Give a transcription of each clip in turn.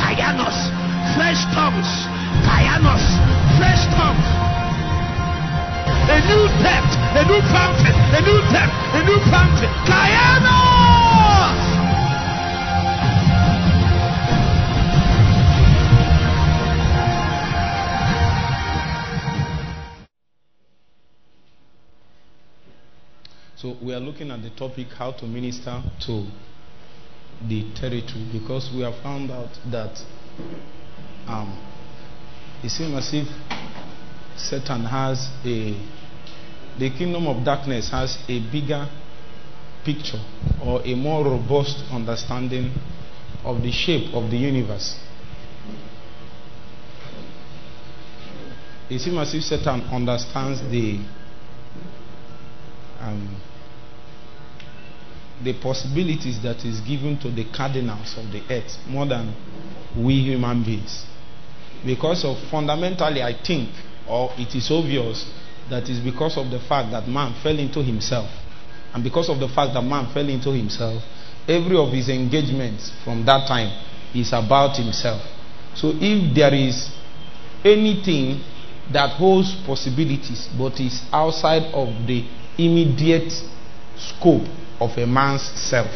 Kayanos, fresh tongues, Kayanos, fresh tongues. A new depth, a new fountain, a new depth, a new fountain. Kayanos! So we are looking at the topic how to minister to the territory because we have found out that um, it seems as if Satan has a the kingdom of darkness has a bigger picture or a more robust understanding of the shape of the universe. It seems as if Satan understands the um, the possibilities that is given to the cardinals of the earth more than we human beings. Because of fundamentally, I think, or it is obvious that is because of the fact that man fell into himself. And because of the fact that man fell into himself, every of his engagements from that time is about himself. So if there is anything that holds possibilities but is outside of the immediate scope of a man's self,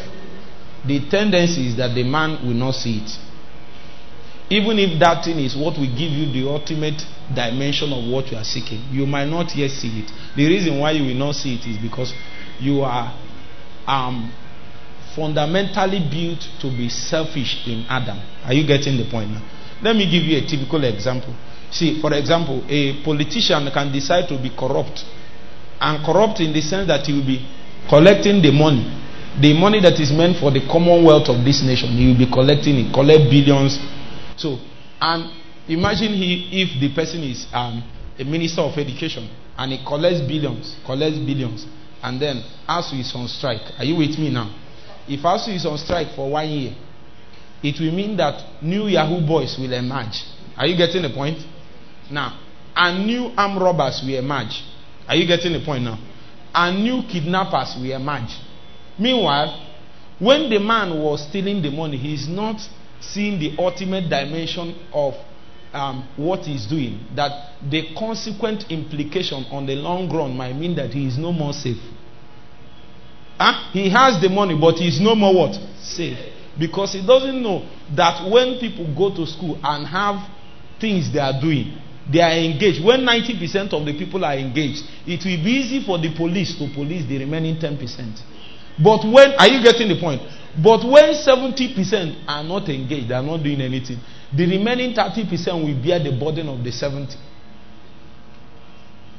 the tendency is that the man will not see it. Even if that thing is what will give you the ultimate dimension of what you are seeking, you might not yet see it. The reason why you will not see it is because you are um, fundamentally built to be selfish in Adam. Are you getting the point now? Let me give you a typical example. See, for example, a politician can decide to be corrupt. And corrupt in the sense that he will be collecting the money. The money that is meant for the commonwealth of this nation. He will be collecting it, collect billions. So, and imagine he, if the person is um, a minister of education and he collects billions, collects billions, and then ASUU is on strike. Are you with me now? If ASUU is on strike for one year, it will mean that new Yahoo boys will emerge. Are you getting the point? Now, and new armed robbers will emerge. Are you getting the point now? And new kidnappers will emerge. Meanwhile, when the man was stealing the money, he is not seeing the ultimate dimension of um, what he's doing. That the consequent implication on the long run might mean that he is no more safe. Huh? He has the money, but he is no more what? Safe. Because he doesn't know that when people go to school and have things they are doing, they are engaged. When 90% of the people are engaged, it will be easy for the police to police the remaining 10%. But when, are you getting the point? But when 70% are not engaged, they are not doing anything, the remaining 30% will bear the burden of the 70.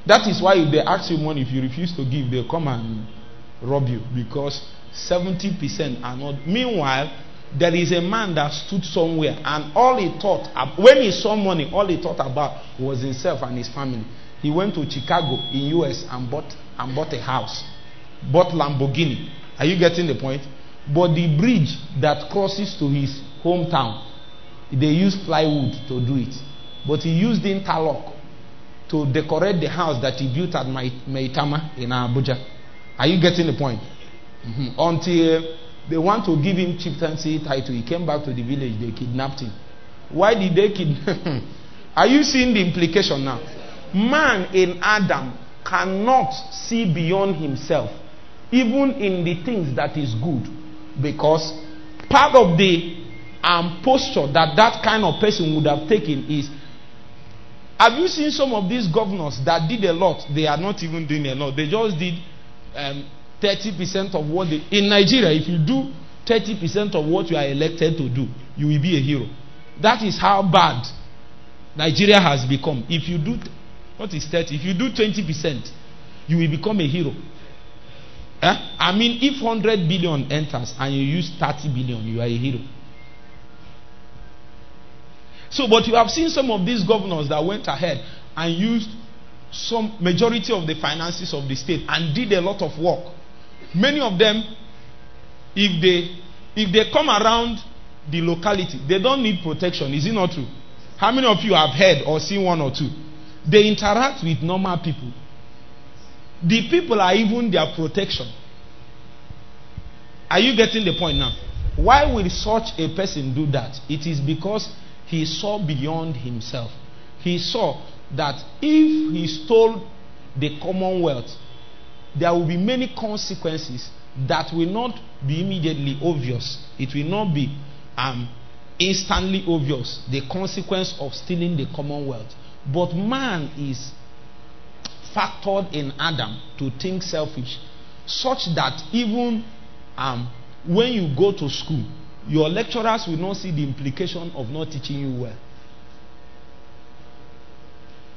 That is why if they ask you money, if you refuse to give, they'll come and rob you because 70% are not. Meanwhile, there is a man that stood somewhere and all he thought, when he saw money, all he thought about was himself and his family. He went to Chicago in US and bought, and bought a house, bought Lamborghini. Are you getting the point? But the bridge that crosses to his hometown, they used plywood to do it. But he used interlock to decorate the house that he built at Maitama in Abuja. Are you getting the point? Mm-hmm. Until they want to give him chieftaincy title, he came back to the village, they kidnapped him. Why did they kidnap him? Are you seeing the implication now? Man in Adam cannot see beyond himself, even in the things that is good, because part of the um, posture that that kind of person would have taken is have you seen some of these governors that did a lot? They are not even doing a lot. They just did um, 30% of what they. In Nigeria, if you do 30% of what you are elected to do, you will be a hero. That is how bad Nigeria has become. If you do. What is 30? If you do 20%, you will become a hero. Eh? I mean, if 100 billion enters and you use 30 billion, you are a hero. So, but you have seen some of these governors that went ahead and used some majority of the finances of the state and did a lot of work. Many of them, if they if they come around the locality, they don't need protection. Is it not true? How many of you have heard or seen one or two? They interact with normal people. The people are even their protection. Are you getting the point now? why will such a person do that? It is because he saw beyond himself. He saw that if he stole the commonwealth, there will be many consequences that will not be immediately obvious. It will not be um, instantly obvious, the consequence of stealing the commonwealth. But man is factored in Adam to think selfish, such that even um, when you go to school, your lecturers will not see the implication of not teaching you well.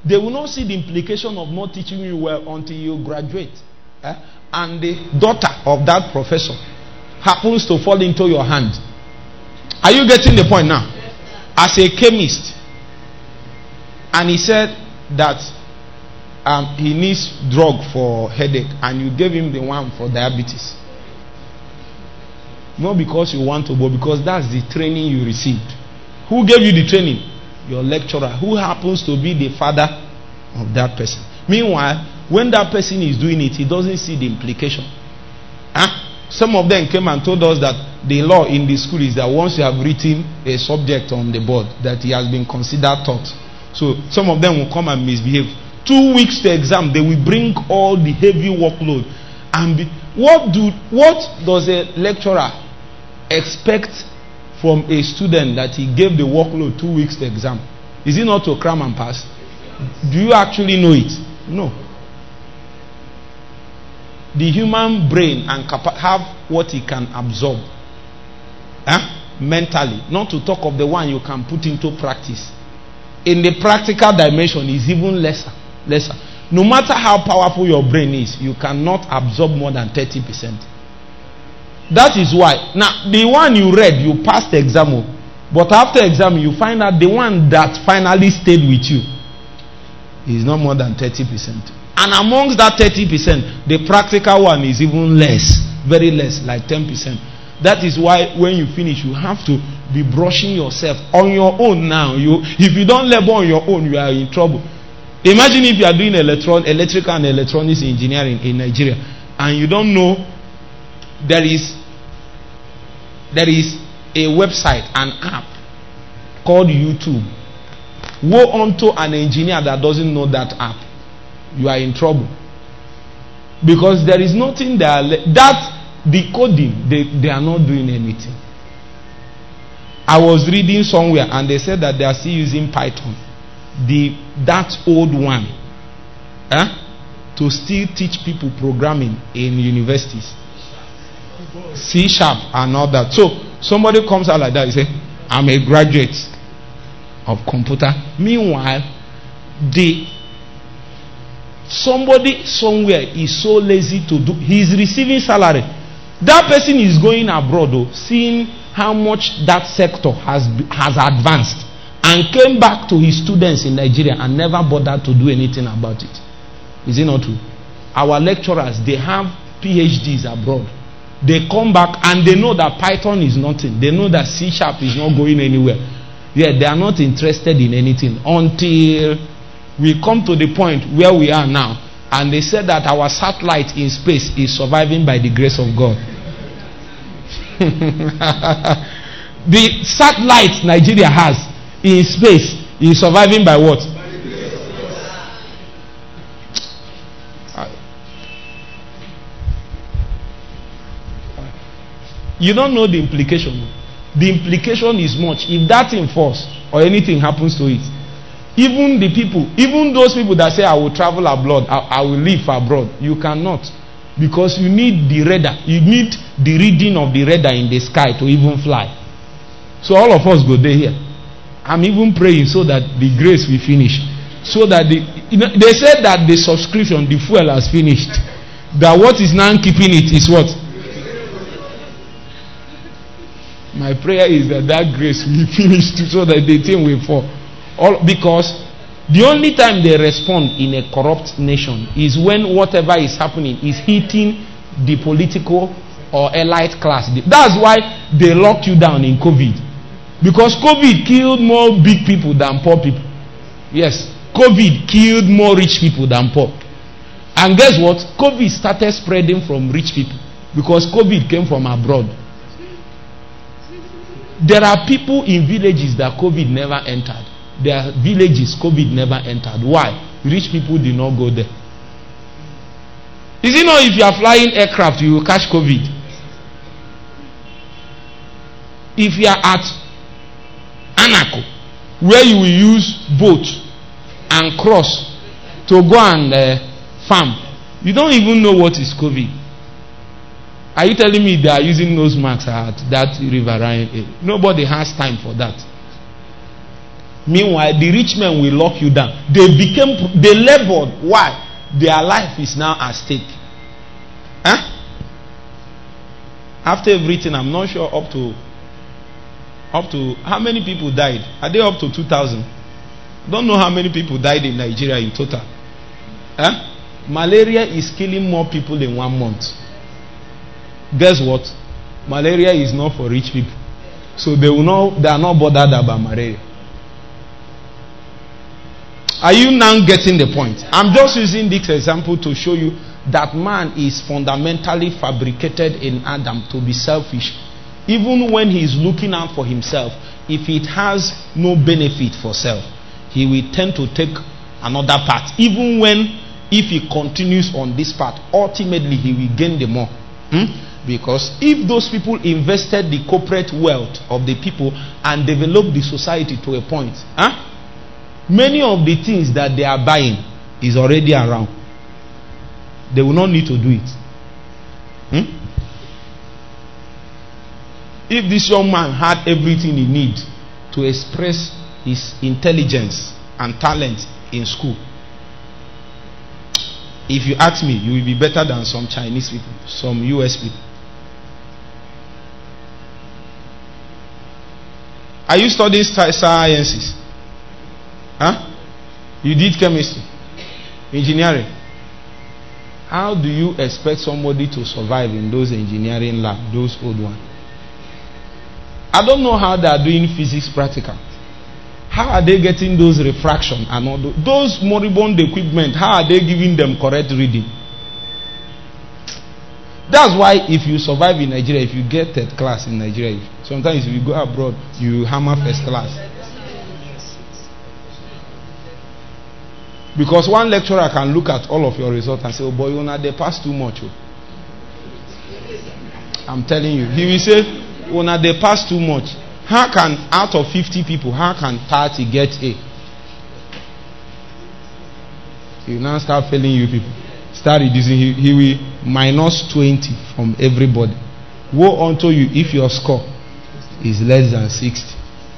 They will not see the implication of not teaching you well until you graduate. Eh? And the daughter of that professor happens to fall into your hand. Are you getting the point now? As a chemist, and he said that um, he needs drug for headache, and you gave him the one for diabetes. Not because you want to, but because that's the training you received. Who gave you the training? Your lecturer, who happens to be the father of that person. Meanwhile, when that person is doing it, he doesn't see the implication. Huh? Some of them came and told us that the law in the school is that once you have written a subject on the board, that he has been considered taught. So some of them will come and misbehave. Two weeks to exam, they will bring all the heavy workload. And be, what do what does a lecturer expect from a student that he gave the workload two weeks to exam? Is it not to cram and pass? Do you actually know it? No. The human brain and have what it can absorb huh? mentally, not to talk of the one you can put into practice. In the practical dimension, is even lesser. Lesser. No matter how powerful your brain is, you cannot absorb more than 30%. That is why. Now, the one you read, you passed the exam. Oh. But after exam, you find out the one that finally stayed with you is not more than 30%. And amongst that 30%, the practical one is even less, very less, like 10%. That is why when you finish, you have to be brushing yourself on your own now. You, if you don't labor on your own, you are in trouble. Imagine if you are doing electron, electrical and electronics engineering in Nigeria and you don't know there is there is a website, an app called YouTube. Woe unto an engineer that doesn't know that app. You are in trouble. Because there is nothing there. That decoding, they, they are not doing anything. I was reading somewhere and they said that they are still using Python. The that old one. Eh, to still teach people programming in universities. C sharp and all that. So somebody comes out like that, he say, I'm a graduate of computer. Meanwhile, the somebody somewhere is so lazy to do he's receiving salary. That person is going abroad though, seeing how much that sector has has advanced and came back to his students in Nigeria and never bothered to do anything about it. Is it not true? Our lecturers they have PhDs abroad they come back and they know that Python is nothing. They know that C sharp is not going anywhere. Yeah, they are not interested in anything until we come to the point where we are now. And they said that our satellite in space is surviving by the grace of God. the satellite Nigeria has in space is surviving by what? You don't know the implication. The implication is much. If that thing falls or anything happens to it, even the people, even those people that say, I will travel abroad, I, I will live abroad, you cannot. Because you need the radar. You need the reading of the radar in the sky to even fly. So all of us go there here. I'm even praying so that the grace will finish. So that the, you know, they said that the subscription, the fuel has finished. That what is now keeping it is what? My prayer is that that grace will finish so that the thing will fall. All, because the only time they respond in a corrupt nation is when whatever is happening is hitting the political or elite class. That's why they locked you down in COVID. Because COVID killed more big people than poor people. Yes, COVID killed more rich people than poor. And guess what? COVID started spreading from rich people because COVID came from abroad. there are people in villages that COVID never entered. There are villages COVID never entered. Why? Rich people did not go there. Is it not if you are flying aircraft, you will catch COVID? If you are at Anako, where you will use boat and cross to go and uh, farm, you don't even know what is COVID. Are you telling me they are using nose masks at that riverine? Nobody has time for that. Meanwhile, the rich men will lock you down. They became, they labored. Why? Their life is now at stake. Huh? After everything, I'm not sure up to, up to, how many people died? Are they up to 2,000? Don't know how many people died in Nigeria in total. Huh? Malaria is killing more people in one month. Guess what? Malaria is not for rich people. So they will not, they are not bothered about malaria. Are you now getting the point? I'm just using this example to show you that man is fundamentally fabricated in Adam to be selfish. Even when he is looking out for himself, if it has no benefit for self, he will tend to take another path. Even when, if he continues on this path, ultimately he will gain the more. Hmm? Because if those people invested the corporate wealth of the people and developed the society to a point, huh? Many of the things that they are buying is already around. They will not need to do it. Hmm? If this young man had everything he needs to express his intelligence and talent in school, if you ask me, you will be better than some Chinese people, some US people. Are you studying sciences? Huh? You did chemistry, engineering. How do you expect somebody to survive in those engineering lab, those old ones? I don't know how they are doing physics practical. How are they getting those refraction and all those, those moribund equipment? How are they giving them correct reading? That's why if you survive in Nigeria, if you get third class in Nigeria, sometimes if you go abroad, you hammer first class. Because one lecturer can look at all of your results and say, Oh boy, you know, they pass too much. Oh. I'm telling you. He will say, Oh, now they pass too much. How can, out of 50 people, how can 30 get A? He will now start failing you people. Start reducing. He, he will minus 20 from everybody. Woe unto you if your score is less than 60.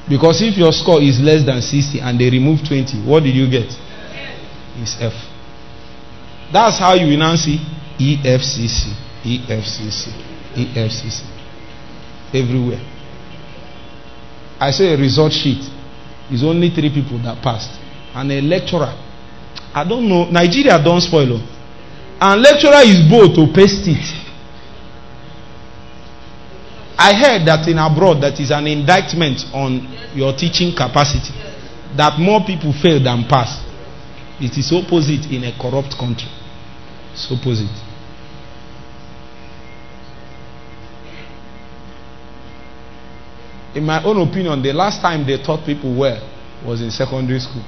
Because if your score is less than 60 and they remove 20, what did you get? Is F. That's how you will now see EFCC, EFCC, EFCC. Everywhere. I say a result sheet is only three people that passed. And a lecturer. I don't know. Nigeria don't spoil. Them. And lecturer is bold to paste it. I heard that in abroad that is an indictment on your teaching capacity. That more people fail than pass. It is opposite in a corrupt country. It's opposite. In my own opinion, the last time they taught people well was in secondary school.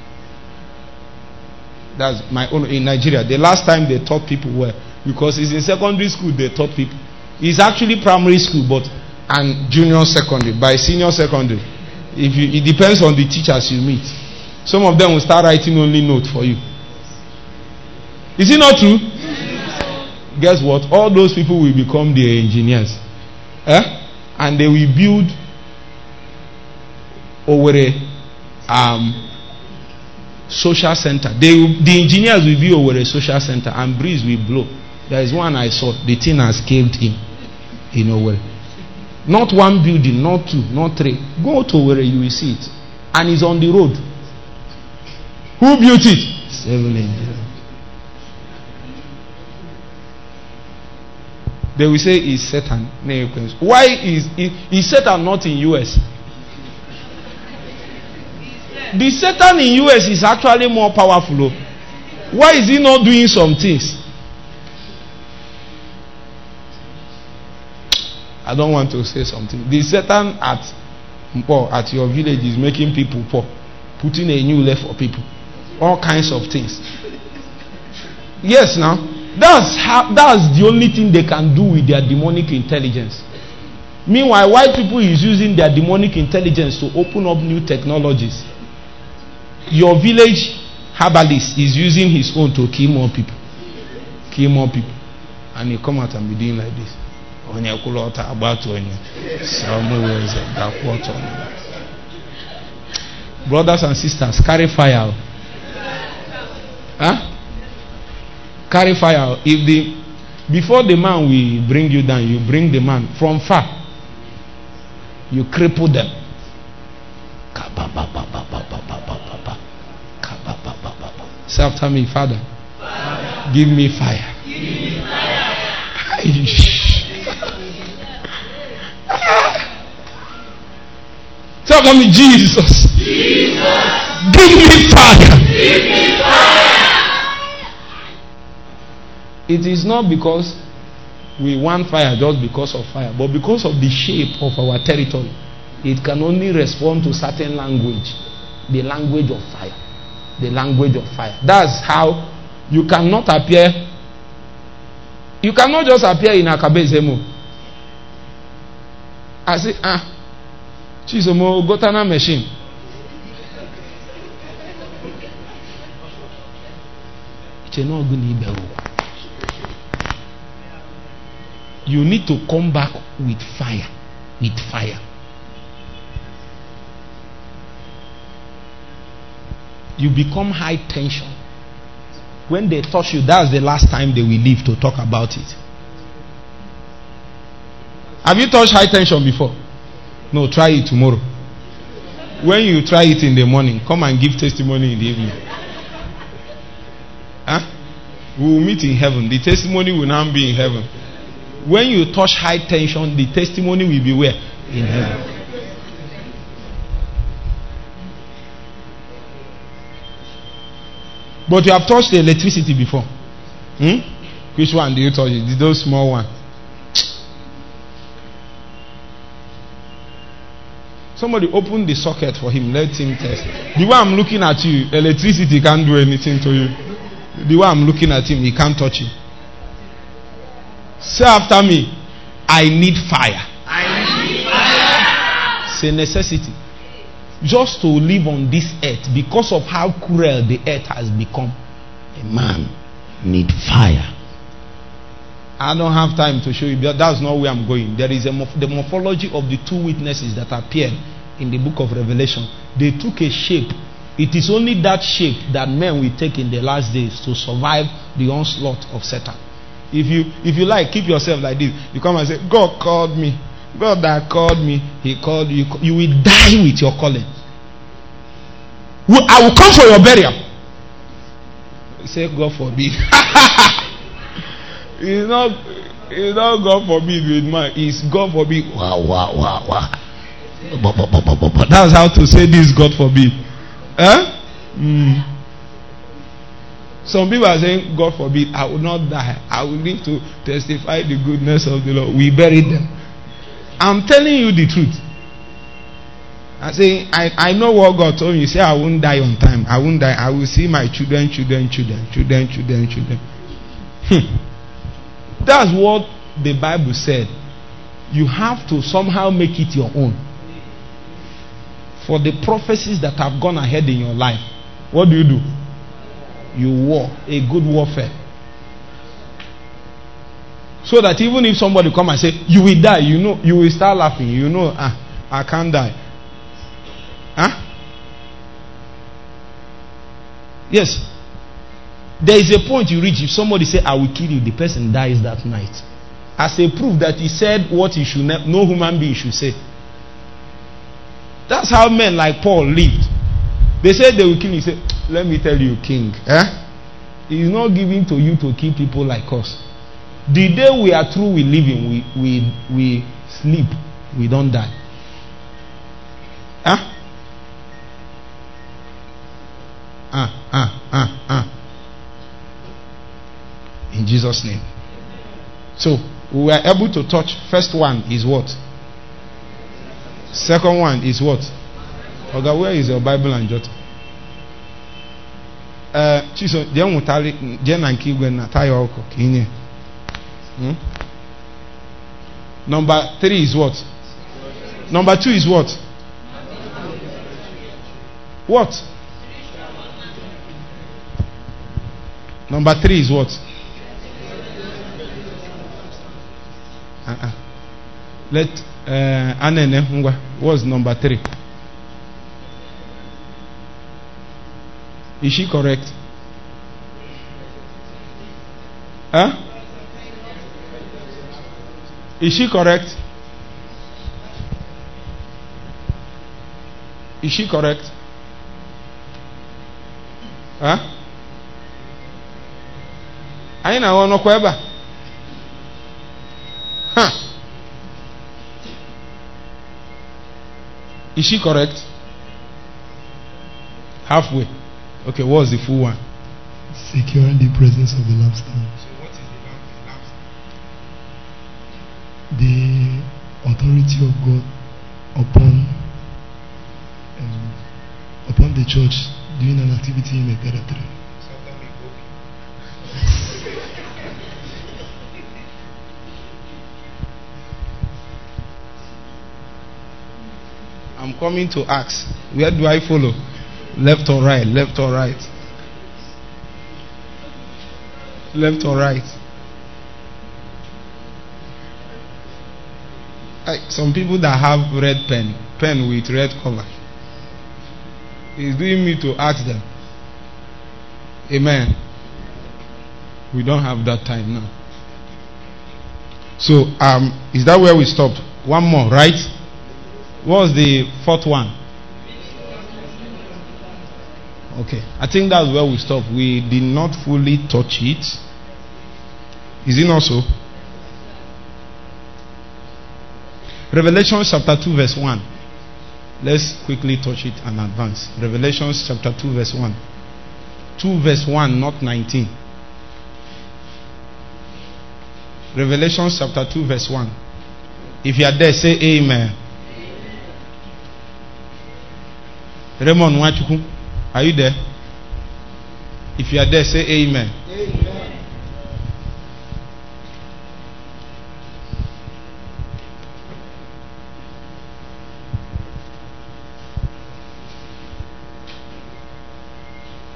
That's my own in Nigeria. The last time they taught people well, because it's in secondary school they taught people. It's actually primary school, but and junior secondary. By senior secondary, if you, it depends on the teachers you meet. Some of them will start writing only note for you. Is it not true? Guess what? All those people will become the engineers. Eh? And they will build Owerri um, social center. They the engineers will build over Owerri social center and breeze will blow. There is one I saw. The thing has caved in. In Owerri. Not one building, not two, not three. Go to Owerri, you will see it. And it's on the road. Who built it? Seven engineers. They will say it's Satan. Why is, is Satan not in US? The Satan in US is actually more powerful. Why is he not doing some things? I don't want to say something. The Satan at at your village is making people poor, putting a new left for people, all kinds of things. Yes, now that's how that's the only thing they can do with their demonic intelligence. Meanwhile, white people is using their demonic intelligence to open up new technologies. Your village herbalist is using his own to kill more people. Kill more people. And you come out and be doing like this. brothers and sisters carry fire huh? carry fire if the before the man will bring you down you bring the man from far you cripple them say after me father give me fire, give me fire. Tell me, Jesus. Jesus. Give me fire. Give me fire. It is not because we want fire just because of fire, but because of the shape of our territory. It can only respond to certain language, the language of fire. The language of fire. That's how you cannot appear. You cannot just appear in Akabezemo. I say, ah, chisomo gotana machine iche na ọgụ na you need to come back with fire with fire you become high tension when they touch you that's the last time they will leave to talk about it have you touched high tension before no, try it tomorrow. When you try it in the morning, come and give testimony in the evening. Huh? We will meet in heaven. The testimony will now be in heaven. When you touch high tension, the testimony will be where? In heaven. But you have touched the electricity before. Hmm? Which one do you touch? It? Those small one. Somebody open the socket for him. Let him test. The way I'm looking at you, electricity can't do anything to you. The way I'm looking at him, he can't touch you. Say after me, I need fire. I need fire. It's a necessity. Just to live on this earth because of how cruel the earth has become. A man need fire. I don't have time to show you, but that's not where I'm going. There is a morph- the morphology of the two witnesses that appeared in the book of Revelation. They took a shape. It is only that shape that men will take in the last days to survive the onslaught of Satan. If you if you like, keep yourself like this. You come and say, God called me. God that called me, He called you. You will die with your calling. I will come for your burial. Say, God forbid. It's not, it's not God forbid with man. It's God forbid. Wow, wow, wow, wow. But, but, but, but, but, That's how to say this, God forbid. Eh? Mm. Some people are saying, God forbid, I will not die. I will live to testify the goodness of the Lord. We buried them. I'm telling you the truth. I say, I, I know what God told me. He said, I won't die on time. I won't die. I will see my children, children, children, children, children, children. Hmm. That's what the Bible said. You have to somehow make it your own. For the prophecies that have gone ahead in your life, what do you do? You war a good warfare. So that even if somebody come and say you will die, you know you will start laughing. You know, ah, I can't die. Huh? Yes. There is a point you reach if somebody say, I will kill you, the person dies that night. As a proof that he said what he should ne- no human being should say. That's how men like Paul lived. They said they will kill you. He said, Let me tell you, king. Eh? He is not giving to you to kill people like us. The day we are through with living, we, we, we sleep. We don't die. Huh? Ah, ah, ah, ah. In Jesus' name. So, we were able to touch. First one is what? Second one is what? Okay, where is your Bible and jot? Uh, chiso, je mutali, je na nke igwe na taya ọkụ ka inye. Hmm? Number three is what? Number two is what? What? Number three is what? Uh-uh. Let uh, Anene Ngwa. What's number three? Is she correct? Huh? Is she correct? Is she correct? Huh? Anyị na-ahụ ọnọkwa ebe a. Is she correct? Halfway. Okay, what's the full one? Securing the presence of the lampstand. So what is The lampstand? The authority of God upon um, upon the church doing an activity in the territory. I'm coming to ask, where do I follow? Left or right? Left or right? Left or right? Like some people that have red pen, pen with red cover. It's doing me to ask them. Amen. We don't have that time now. So, um, is that where we stopped? One more, right? What was the fourth one? Okay, I think that's where we stop. We did not fully touch it. Is it not so? Revelation chapter 2, verse 1. Let's quickly touch it and advance. Revelation chapter 2, verse 1. 2, verse 1, not 19. Revelation chapter 2, verse 1. If you are there, say Amen. Raymond Wachuku, are you there? If you are there, say Amen.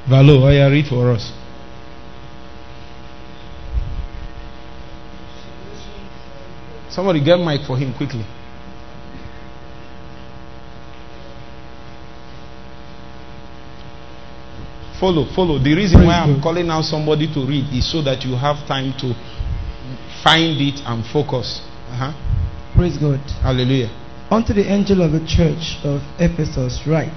Valo, oh yeah, read for us. Somebody get mic for him quickly. Follow, follow. The reason why I'm calling out somebody to read is so that you have time to find it and focus. Uh-huh. Praise God. Hallelujah. Unto the angel of the church of Ephesus write,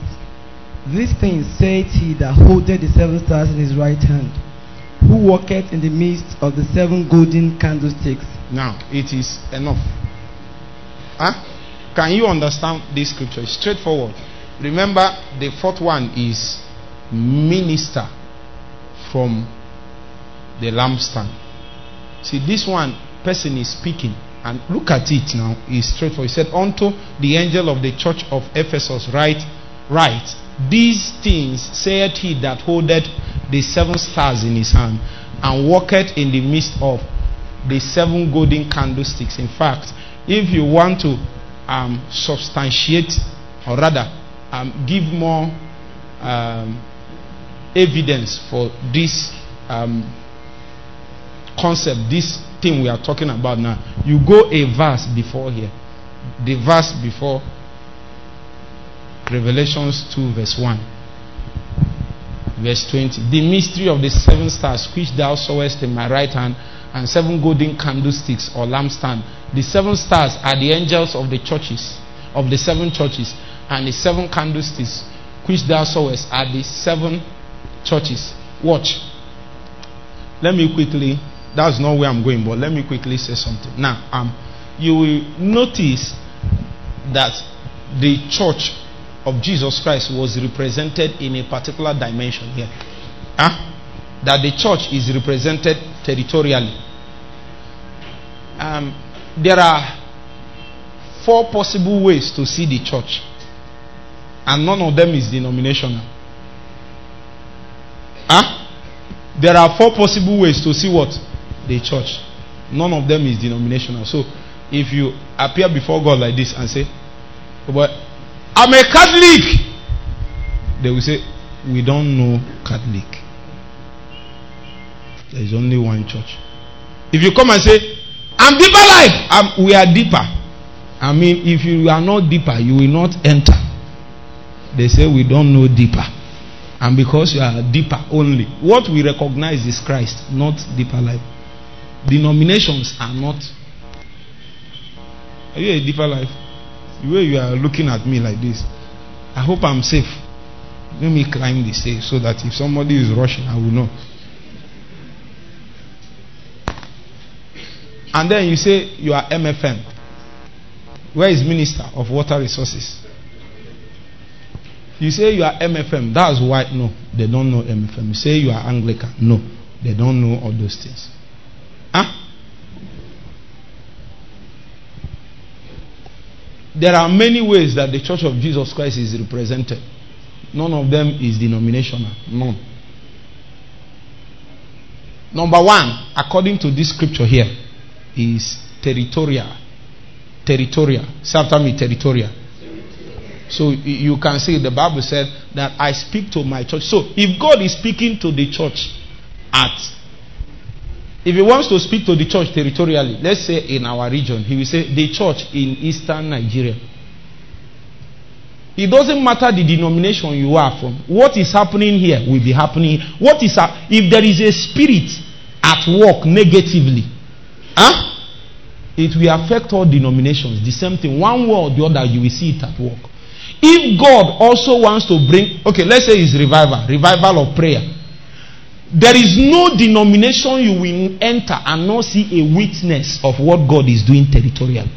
These things saith he that holdeth the seven stars in his right hand, who walketh in the midst of the seven golden candlesticks. Now, it is enough. Huh? Can you understand this scripture? It's straightforward. Remember, the fourth one is minister from the lampstand. See, this one person is speaking, and look at it now. It's straightforward. He said, Unto the angel of the church of Ephesus, write, write, these things saith he that holdeth the seven stars in his hand, and walketh in the midst of the seven golden candlesticks. In fact, if you want to um, substantiate, or rather, um, give more um, evidence for this um, concept, this thing we are talking about now, you go a verse before here. The verse before Revelations 2, verse 1. Verse 20. The mystery of the seven stars which thou sawest in my right hand, and seven golden candlesticks or lampstand. The seven stars are the angels of the churches, of the seven churches, and the seven candlesticks which thou sawest are the seven churches. Watch. Let me quickly, that's not where I'm going, but let me quickly say something. Now, um, you will notice that the church of Jesus Christ was represented in a particular dimension here. Huh? That the church is represented territorially. Um, there are four possible ways to see the church, and none of them is denominational. Huh? There are four possible ways to see what? The church. None of them is denominational. So, if you appear before God like this and say, But I'm a Catholic, they will say, We don't know Catholic. There is only one church. If you come and say, I'm deeper life, I'm, we are deeper. I mean, if you are not deeper, you will not enter. They say we don't know deeper. And because you are deeper only, what we recognize is Christ, not deeper life. Denominations are not. Are you a deeper life? The way you are looking at me like this, I hope I'm safe. Let me climb the stairs so that if somebody is rushing, I will know. And then you say you are MFM. Where is Minister of Water Resources? You say you are MFM. That's why no, they don't know MFM. You say you are Anglican. No, they don't know all those things. Huh? There are many ways that the Church of Jesus Christ is represented. None of them is denominational. None. Number one, according to this scripture here, is territorial. Territorial. Say after territorial. So you can see the Bible said that I speak to my church. So if God is speaking to the church at, if He wants to speak to the church territorially, let's say in our region, He will say the church in eastern Nigeria. It doesn't matter the denomination you are from. What is happening here will be happening. What is if there is a spirit at work negatively, huh? It will affect all denominations. The same thing. One way or the other, you will see it at work. If God also wants to bring, okay, let's say it's revival, revival of prayer. There is no denomination you will enter and not see a witness of what God is doing territorially.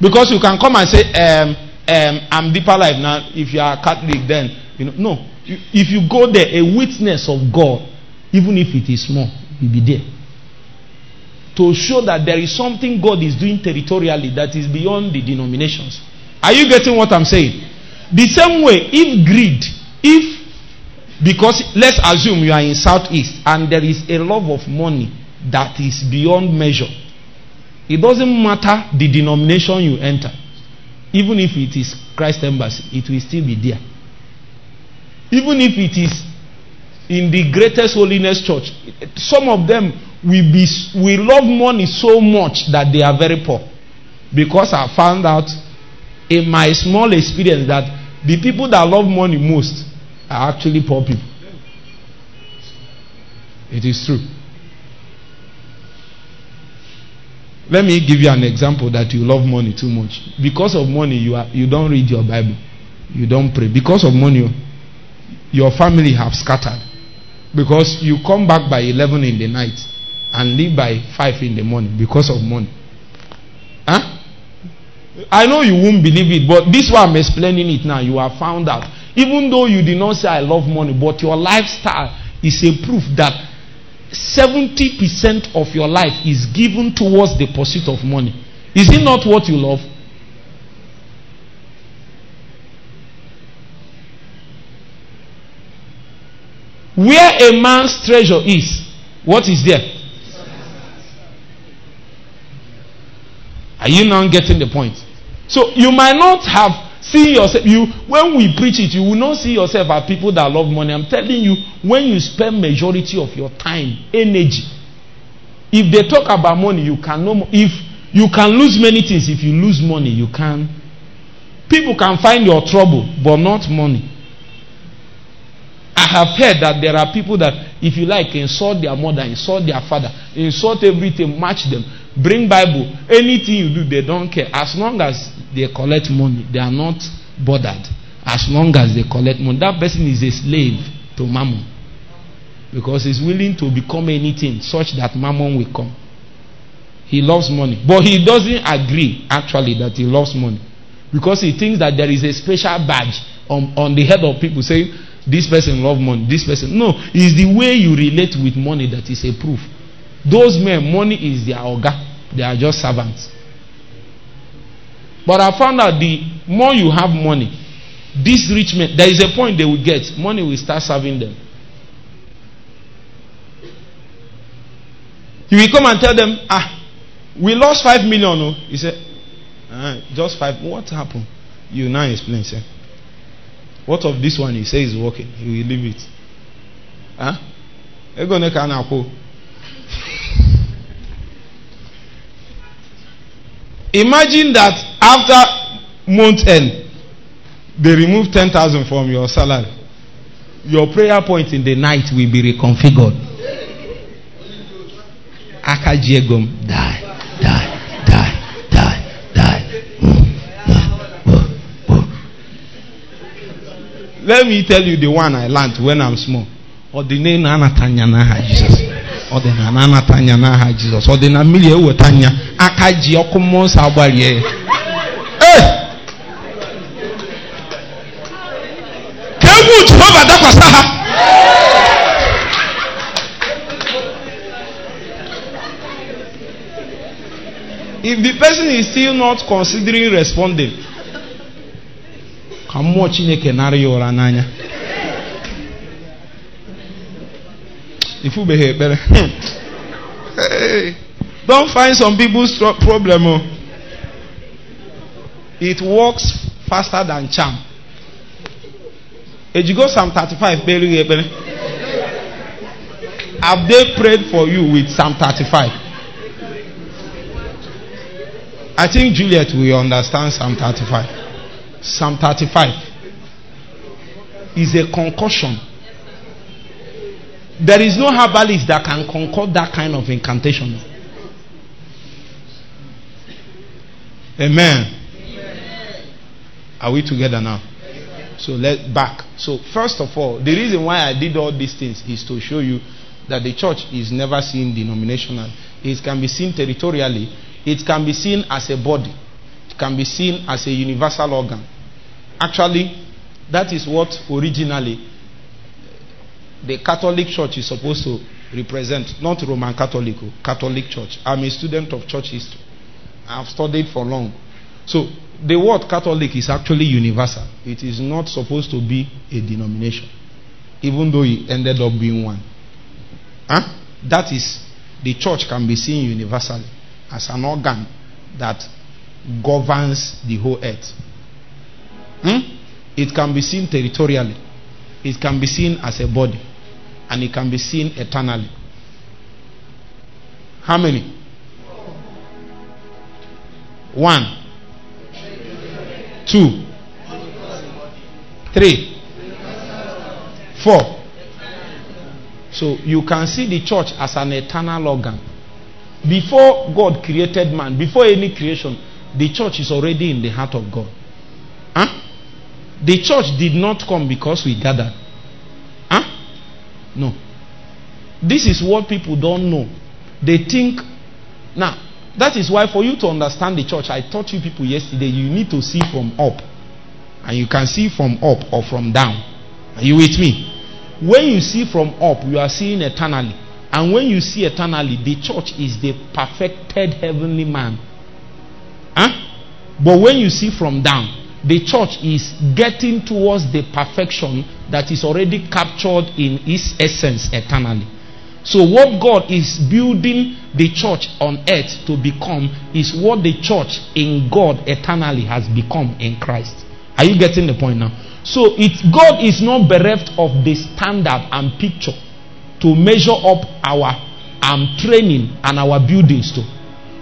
Because you can come and say, um, um, I'm deeper life now. If you are Catholic, then you know. No, if you go there, a witness of God, even if it is small, will be there to show that there is something God is doing territorially that is beyond the denominations. Are you getting what I'm saying? The same way, if greed, if because let's assume you are in southeast and there is a love of money that is beyond measure, it doesn't matter the denomination you enter, even if it is Christ Embassy, it will still be there. Even if it is in the greatest holiness church, some of them we be we love money so much that they are very poor. Because i found out in my small experience that the people that love money most are actually poor people. It is true. Let me give you an example that you love money too much. Because of money you are you don't read your bible. You don't pray. Because of money your family have scattered. Because you come back by 11 in the night and leave by 5 in the morning because of money. Huh? I know you won't believe it, but this one I'm explaining it now. You have found out. Even though you did not say I love money, but your lifestyle is a proof that 70% of your life is given towards the pursuit of money. Is it not what you love? Where a man's treasure is, what is there? Are you now getting the point? So you might not have seen yourself. You when we preach it, you will not see yourself as people that love money. I'm telling you, when you spend majority of your time, energy, if they talk about money, you can know if you can lose many things. If you lose money, you can. People can find your trouble, but not money. I have heard that there are people that, if you like, insult their mother, insult their father, insult everything, match them bring bible. Anything you do they don't care. As long as they collect money they are not bothered. As long as they collect money. That person is a slave to mammon. Because he's willing to become anything such that mammon will come. He loves money. But he doesn't agree actually that he loves money. Because he thinks that there is a special badge on, on the head of people saying this person love money. This person no it's the way you relate with money that is a proof those men, money is their organ. They are just servants. But I found out the more you have money, this rich men, there is a point they will get, money will start serving them. You will come and tell them, ah, we lost five million. Oh. He said, ah, just five. What happened? You now explain, sir. What of this one? He says is working. He will leave it. Huh? Imagine that after month end, they remove 10,000 from your salary. Your prayer point in the night will be reconfigured. Akajiegom, die, die, die, die, die. Let me tell you the one I learned when I'm small. Ordinate anatanya na Jesus. Ordinate anatanya na Jesus. Ordinate mmiri ewetanya aka ji ọkụ mmụọ nsọ agbarie. Ee! Ka egwu Jehova dakwasa ha. If the person is still not considering responding, ka mmụọ Chineke nara ya ụra n'anya. Ifubeghị ekpere. Hey, don't find some people's problem. oh. It works faster than charm. Ejigo Psalm 35 kpere gị ekpere. Have they prayed for you with Psalm 35? I think Juliet will understand Psalm 35. Psalm 35 is a concussion. There is no herbalist that can concord that kind of incantation. Amen. Are we together now? So let back. So first of all, the reason why I did all these things is to show you that the church is never seen denominational. It can be seen territorially. It can be seen as a body. It can be seen as a universal organ. Actually, that is what originally the Catholic Church is supposed to represent, not Roman Catholic, oh, Catholic Church. I'm a student of church history. I've studied for long. So the word Catholic is actually universal. It is not supposed to be a denomination, even though it ended up being one. Huh? That is, the church can be seen universally as an organ that governs the whole earth. Hmm? It can be seen territorially. It can be seen as a body. And it can be seen eternally. How many? One. Two. Three. Four. So you can see the church as an eternal organ. Before God created man, before any creation, the church is already in the heart of God. Huh? The church did not come because we gathered. No. This is what people don't know. They think. Now, that is why, for you to understand the church, I taught you people yesterday, you need to see from up. And you can see from up or from down. Are you with me? When you see from up, you are seeing eternally. And when you see eternally, the church is the perfected heavenly man. Huh? But when you see from down, the church is getting towards the perfection that is already captured in its essence eternally. So, what God is building the church on earth to become is what the church in God eternally has become in Christ. Are you getting the point now? So, God is not bereft of the standard and picture to measure up our um, training and our buildings to.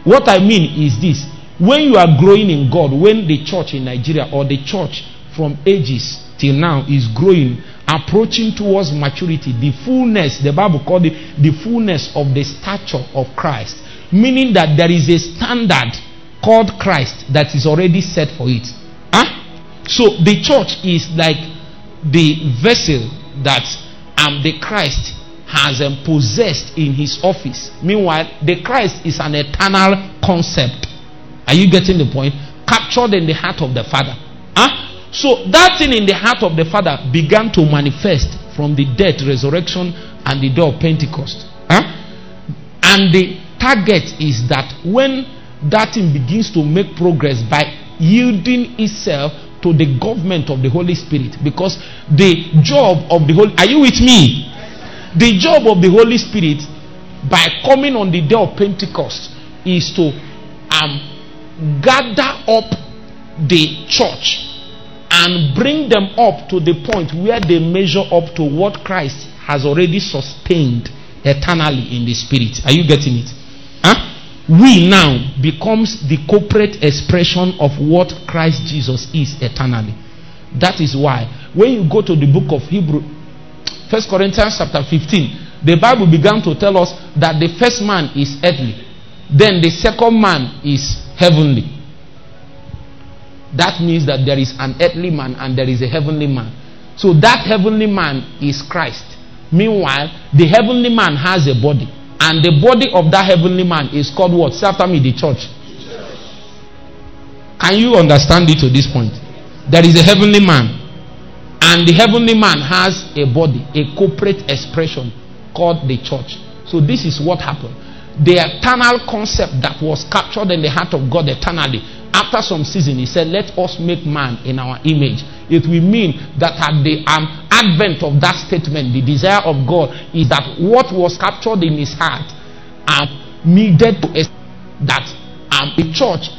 What I mean is this when you are growing in God, when the church in Nigeria or the church from ages till now is growing, approaching towards maturity, the fullness, the Bible called it the fullness of the stature of Christ, meaning that there is a standard called Christ that is already set for it. Huh? So the church is like the vessel that um, the Christ has um, possessed in his office. Meanwhile, the Christ is an eternal concept. Are you getting the point? Captured in the heart of the Father. Huh? So that thing in the heart of the Father began to manifest from the death, resurrection, and the day of Pentecost. Huh? And the target is that when that thing begins to make progress by yielding itself to the government of the Holy Spirit because the job of the Holy are you with me? The job of the Holy Spirit by coming on the day of Pentecost is to um, gather up the church and bring them up to the point where they measure up to what Christ has already sustained eternally in the spirit. Are you getting it? Huh? We now becomes the corporate expression of what Christ Jesus is eternally. That is why when you go to the book of Hebrew, First Corinthians chapter 15, the Bible began to tell us that the first man is earthly, then the second man is heavenly. That means that there is an earthly man and there is a heavenly man. So that heavenly man is Christ. Meanwhile, the heavenly man has a body. And the body of that heavenly man is called what? Say after me, the church. Can you understand it to this point? There is a heavenly man. And the heavenly man has a body, a corporate expression called the church. So this is what happened. The eternal concept that was captured in the heart of God eternally after some season, he said, Let us make man in our image. It will mean that at the um, advent of that statement, the desire of God is that what was captured in his heart um, needed to that um, the church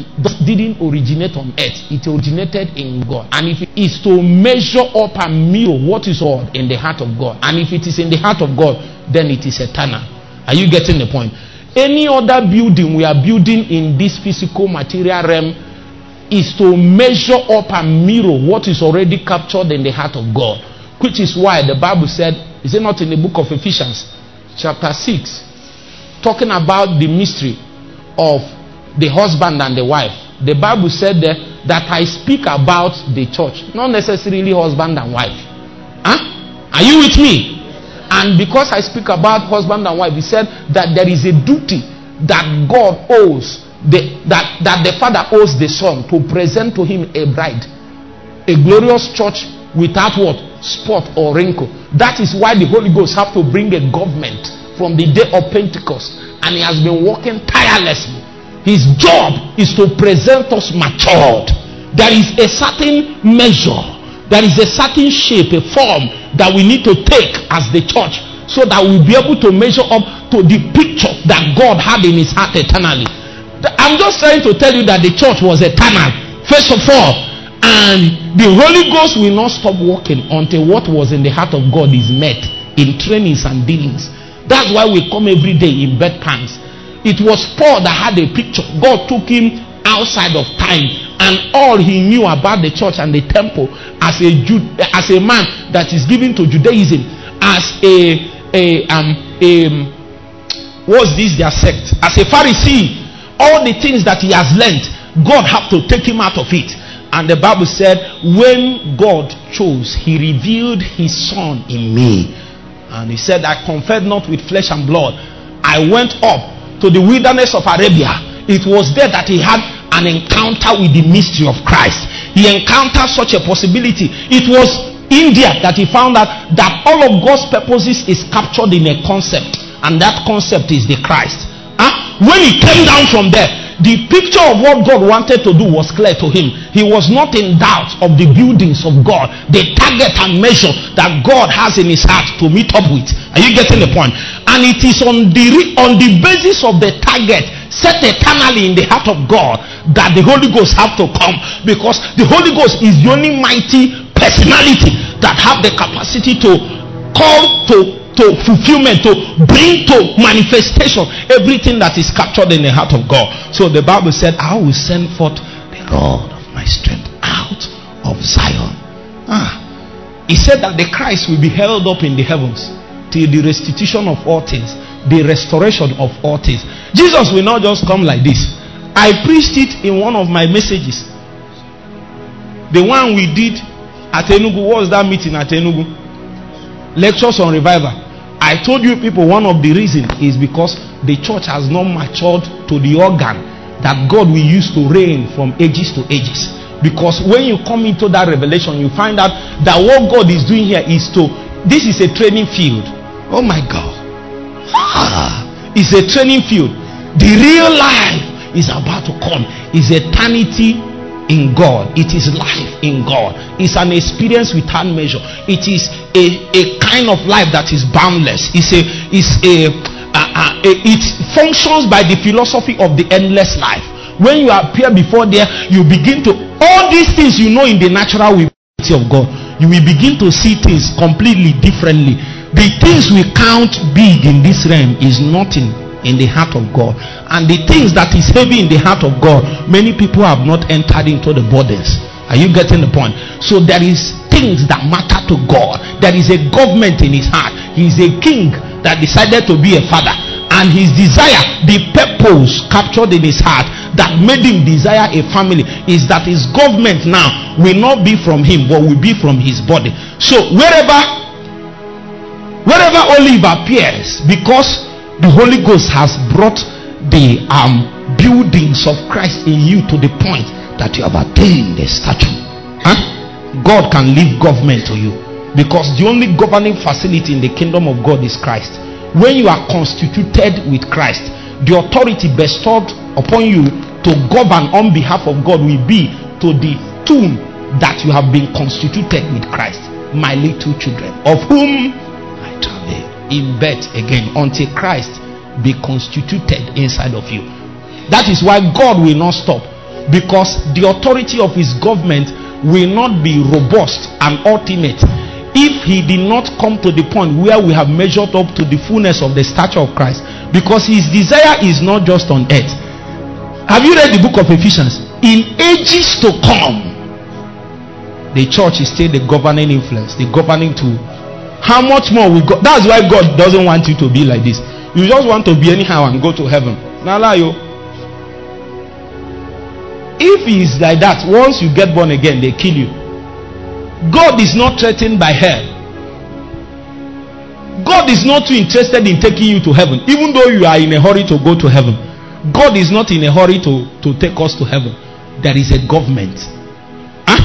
didn't originate on earth, it originated in God. And if it is to measure up and mirror what is all in the heart of God, and if it is in the heart of God, then it is eternal. Are you getting the point? Any other building we are building in this physical material realm is to measure up and mirror what is already captured in the heart of God. Which is why the Bible said, is it not in the book of Ephesians, chapter 6, talking about the mystery of the husband and the wife. The Bible said that I speak about the church, not necessarily husband and wife. Huh? Are you with me? And because I speak about husband and wife, he said that there is a duty that God owes, the, that, that the father owes the son to present to him a bride, a glorious church without what? Spot or wrinkle. That is why the Holy Ghost have to bring a government from the day of Pentecost. And he has been working tirelessly. His job is to present us matured. There is a certain measure, there is a certain shape, a form that we need to take as the church so that we'll be able to measure up to the picture that God had in his heart eternally. I'm just trying to tell you that the church was eternal, first of all. And the Holy Ghost will not stop working until what was in the heart of God is met in trainings and dealings. That's why we come every day in bed pants. It was Paul that had a picture. God took him outside of time and all he knew about the church and the temple as a Jude, as a man that is given to Judaism as a a um a what's this their sect. As a Pharisee all the things that he has learned God have to take him out of it. And the Bible said when God chose he revealed his son in me. And he said I conferred not with flesh and blood. I went up to the wilderness of Arabia. It was there that he had an encounter with the mystery of Christ. He encountered such a possibility. It was India that he found out that all of God's purposes is captured in a concept, and that concept is the Christ. Huh? When he came down from there, the picture of what God wanted to do was clear to him. He was not in doubt of the buildings of God, the target and measure that God has in his heart to meet up with. Are you getting the point? And it is on the on the basis of the target set eternally in the heart of God that the Holy Ghost have to come because the Holy Ghost is the only mighty personality that have the capacity to call to to fulfillment to bring to manifestation everything that is captured in the heart of God. So the Bible said, I will send forth the rod of my strength out of Zion. Ah. He said that the Christ will be held up in the heavens till the restitution of all things, the restoration of all things. Jesus will not just come like this. I preached it in one of my messages. The one we did at Enugu. What was that meeting at Enugu? Lectures on revival. I told you people one of the reasons is because the church has not matured to the organ that God will use to reign from ages to ages. Because when you come into that revelation, you find out that what God is doing here is to this is a training field. Oh my God. It's a training field. The real life is about to come. Is eternity in God. It is life in God. It's an experience without measure. It is a, a kind of life that is boundless. It's a it's a, a, it functions by the philosophy of the endless life. When you appear before there, you begin to all these things you know in the natural way of God. You will begin to see things completely differently. The things we count big in this realm is nothing in the heart of God. And the things that is heavy in the heart of God, many people have not entered into the burdens. Are you getting the point? So there is things that matter to God. There is a government in his heart. He is a king that decided to be a father. And his desire, the purpose captured in his heart that made him desire a family is that his government now will not be from him but will be from his body. So wherever wherever olive appears, because the Holy Ghost has brought the um, buildings of Christ in you to the point that you have attained the stature. Huh? God can leave government to you because the only governing facility in the kingdom of God is Christ. When you are constituted with Christ, the authority bestowed upon you to govern on behalf of God will be to the tune that you have been constituted with Christ. My little children, of whom I travail in bed again until Christ be constituted inside of you. That is why God will not stop because the authority of his government will not be robust and ultimate if he did not come to the point where we have measured up to the fullness of the stature of Christ because his desire is not just on earth. Have you read the book of Ephesians? In ages to come, the church is still the governing influence, the governing tool. How much more we got? That's why God doesn't want you to be like this. You just want to be anyhow and go to heaven. Lie you. If he is like that, once you get born again, they kill you. God is not threatened by hell. God is not too interested in taking you to heaven, even though you are in a hurry to go to heaven. God is not in a hurry to, to take us to heaven. There is a government. Huh?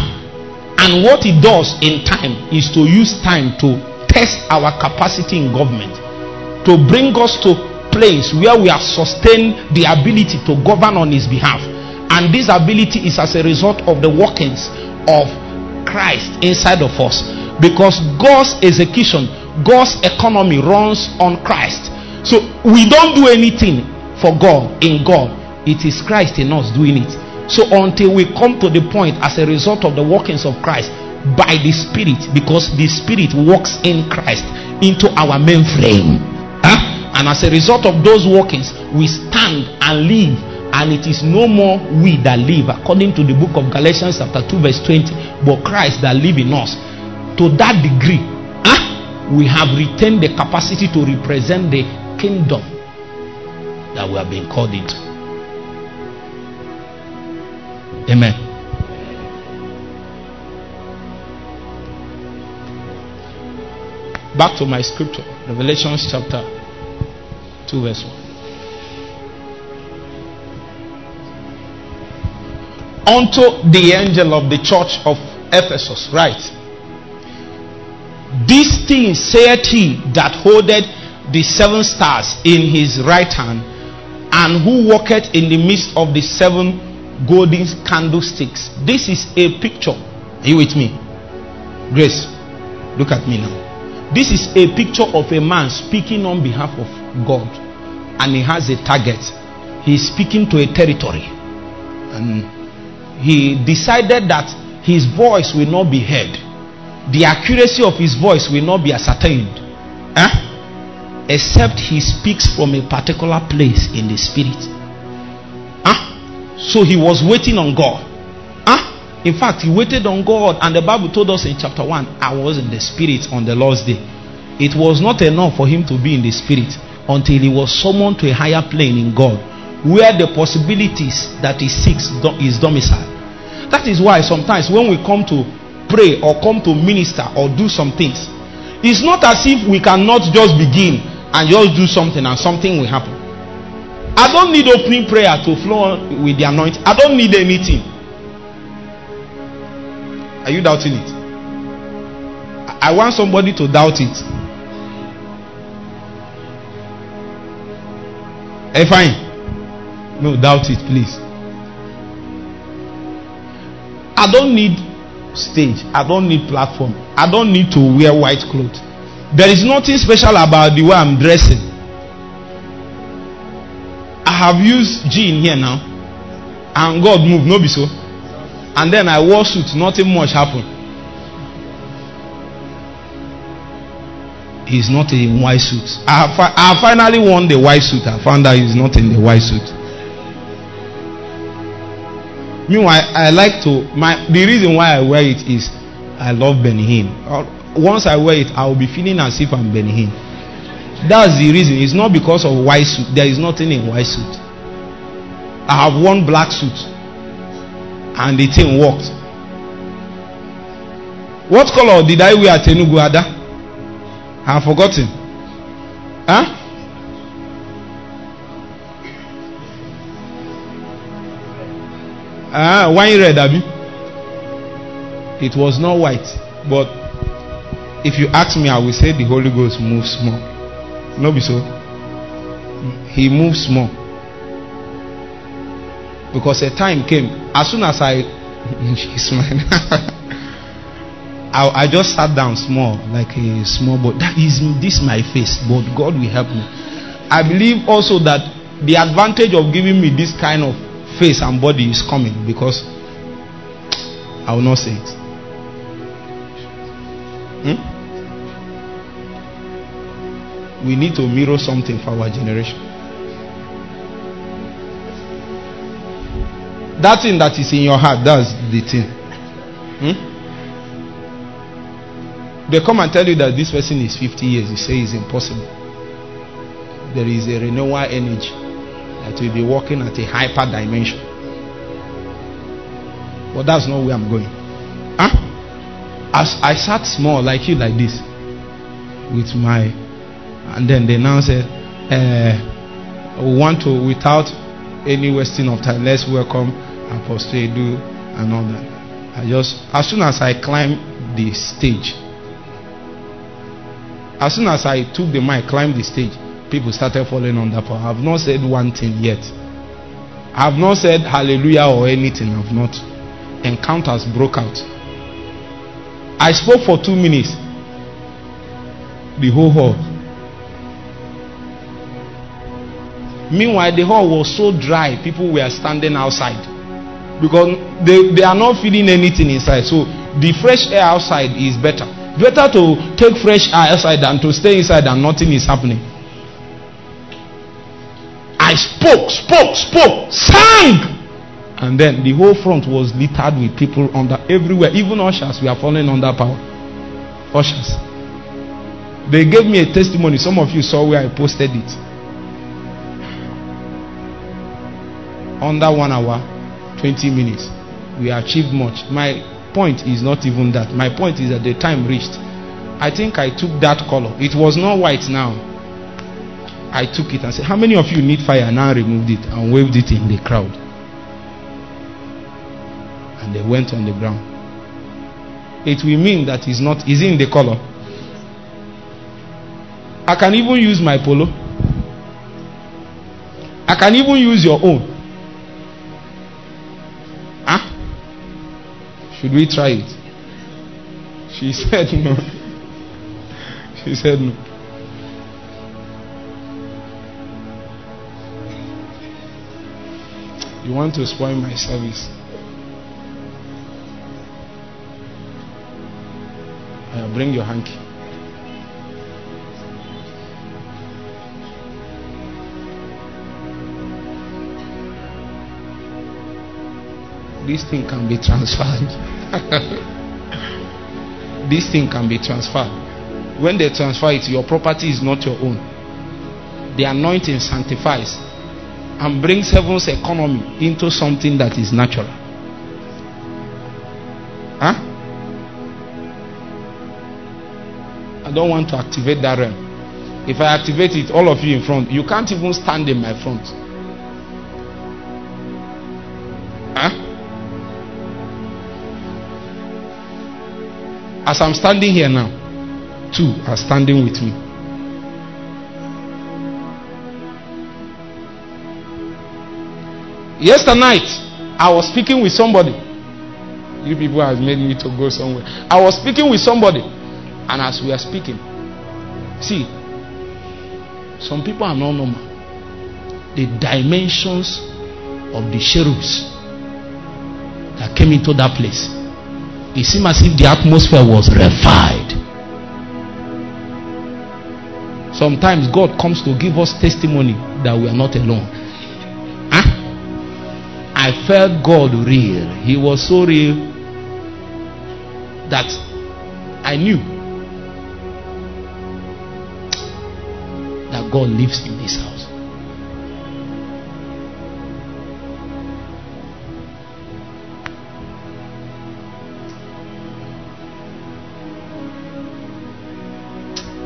And what He does in time is to use time to test our capacity in government, to bring us to place where we have sustained the ability to govern on His behalf. And this ability is as a result of the workings of Christ inside of us because God's execution, God's economy runs on Christ. So we don't do anything for God in God, it is Christ in us doing it. So until we come to the point as a result of the workings of Christ by the Spirit, because the Spirit works in Christ into our mainframe. Huh? And as a result of those workings, we stand and live and it is no more we that live according to the book of galatians chapter 2 verse 20 but christ that live in us to that degree huh, we have retained the capacity to represent the kingdom that we have been called into amen back to my scripture Revelation chapter 2 verse 1 unto the angel of the church of Ephesus. Right. This thing saith he that holdeth the seven stars in his right hand, and who walketh in the midst of the seven golden candlesticks. This is a picture. Are you with me? Grace, look at me now. This is a picture of a man speaking on behalf of God, and he has a target. He is speaking to a territory. And he decided that his voice will not be heard. The accuracy of his voice will not be ascertained. Huh? Except he speaks from a particular place in the spirit. Huh? So he was waiting on God. In fact, he waited on God, and the Bible told us in chapter 1 I was in the spirit on the Lord's day. It was not enough for him to be in the spirit until he was summoned to a higher plane in God where the possibilities that he seeks is domicile. That is why sometimes when we come to pray or come to minister or do some things, it's not as if we cannot just begin and just do something and something will happen. I don't need opening prayer to flow with the anointing. I don't need anything. Are you doubting it? I want somebody to doubt it. Hey, fine. No, doubt it, please. I don't need stage. I don't need platform. I don't need to wear white clothes. There is nothing special about the way I'm dressing. I have used jean here now, and God move, no be so. And then I wore suit, nothing much happened. He's not in white suit. I have, I finally won the white suit. I found out he's not in the white suit. Meanwhile, I like to my the reason why I wear it is I love Hinn. Once I wear it, I will be feeling as if I'm Hinn. That's the reason. It's not because of white suit. There is nothing in white suit. I have one black suit, and the thing worked. What color did I wear at Enugu Ada? I have forgotten. Huh? Ah, wine red, Abi. It was not white, but if you ask me, I will say the Holy Ghost moves more. No, be so. He moves more because a time came. As soon as I, she's. I, I just sat down small, like a small boy. That is this my face, but God will help me. I believe also that the advantage of giving me this kind of face and body is coming because I will not say it. Hmm? We need to mirror something for our generation. That thing that is in your heart, that's the thing. Hmm? They come and tell you that this person is 50 years. You say it's impossible. There is a renewal energy that will be working at a hyper dimension. But that's not where I'm going. Huh? As I sat small like you like this with my and then they now said uh, we want to without any wasting of time let's welcome Apostle Edu and all that. I just as soon as I climbed the stage as soon as I took the mic, climbed the stage, people started falling on that power. I've not said one thing yet. I've not said hallelujah or anything. I've not. Encounters broke out. I spoke for two minutes. The whole hall. Meanwhile, the hall was so dry, people were standing outside because they, they are not feeling anything inside. So the fresh air outside is better. Better to take fresh air outside than to stay inside and nothing is happening. I spoke, spoke, spoke, sang. And then the whole front was littered with people under everywhere. Even ushers we are falling under power. Ushers. They gave me a testimony. Some of you saw where I posted it. Under one hour, 20 minutes. We achieved much. My point is not even that. My point is that the time reached. I think I took that color. It was not white now. I took it and said, How many of you need fire? And I removed it and waved it in the crowd. And they went on the ground. It will mean that it's not, is in the color. I can even use my polo. I can even use your own. Should we try it? She said no. She said no. You want to spoil my service. Uh, bring your hanky. This thing can be transferred. this thing can be transferred. When they transfer it, your property is not your own. The anointing sanctifies and brings heaven's economy into something that is natural. Huh? I don't want to activate that realm. If I activate it, all of you in front, you can't even stand in my front. As I'm standing here now, two are standing with me. Yesterday night, I was speaking with somebody. You people have made me to go somewhere. I was speaking with somebody, and as we are speaking, see, some people are not normal. The dimensions of the cherubs that came into that place. It seemed as if the atmosphere was revived. Sometimes God comes to give us testimony that we are not alone. Huh? I felt God real. He was so real that I knew that God lives in this house.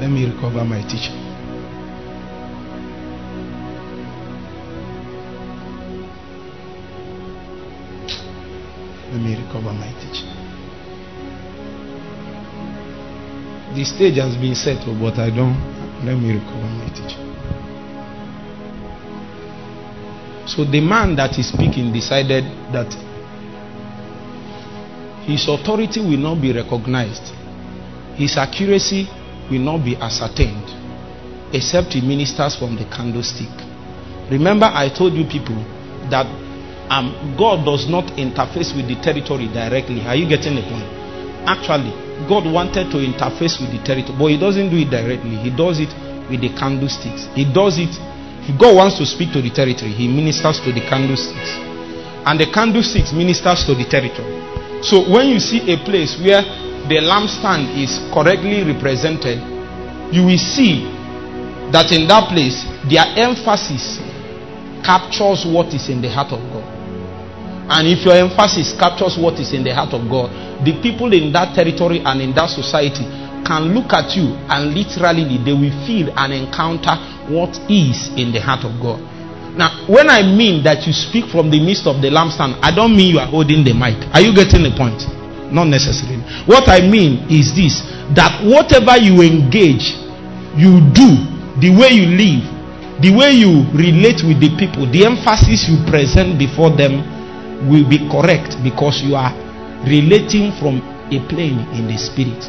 Let me recover my teaching. Let me recover my teaching. The stage has been set, but I don't. Let me recover my teaching. So the man that is speaking decided that his authority will not be recognized, his accuracy will not be ascertained except he ministers from the candlestick. Remember, I told you people that um, God does not interface with the territory directly. Are you getting the point? Actually, God wanted to interface with the territory, but He doesn't do it directly. He does it with the candlesticks. He does it. If God wants to speak to the territory, He ministers to the candlesticks, and the candlesticks ministers to the territory. So when you see a place where the lampstand is correctly represented, you will see that in that place their emphasis captures what is in the heart of God. And if your emphasis captures what is in the heart of God, the people in that territory and in that society can look at you and literally they will feel and encounter what is in the heart of God. Now, when I mean that you speak from the midst of the lampstand, I don't mean you are holding the mic. Are you getting the point? Not necessarily. What I mean is this that whatever you engage, you do, the way you live, the way you relate with the people, the emphasis you present before them will be correct because you are relating from a plane in the spirit.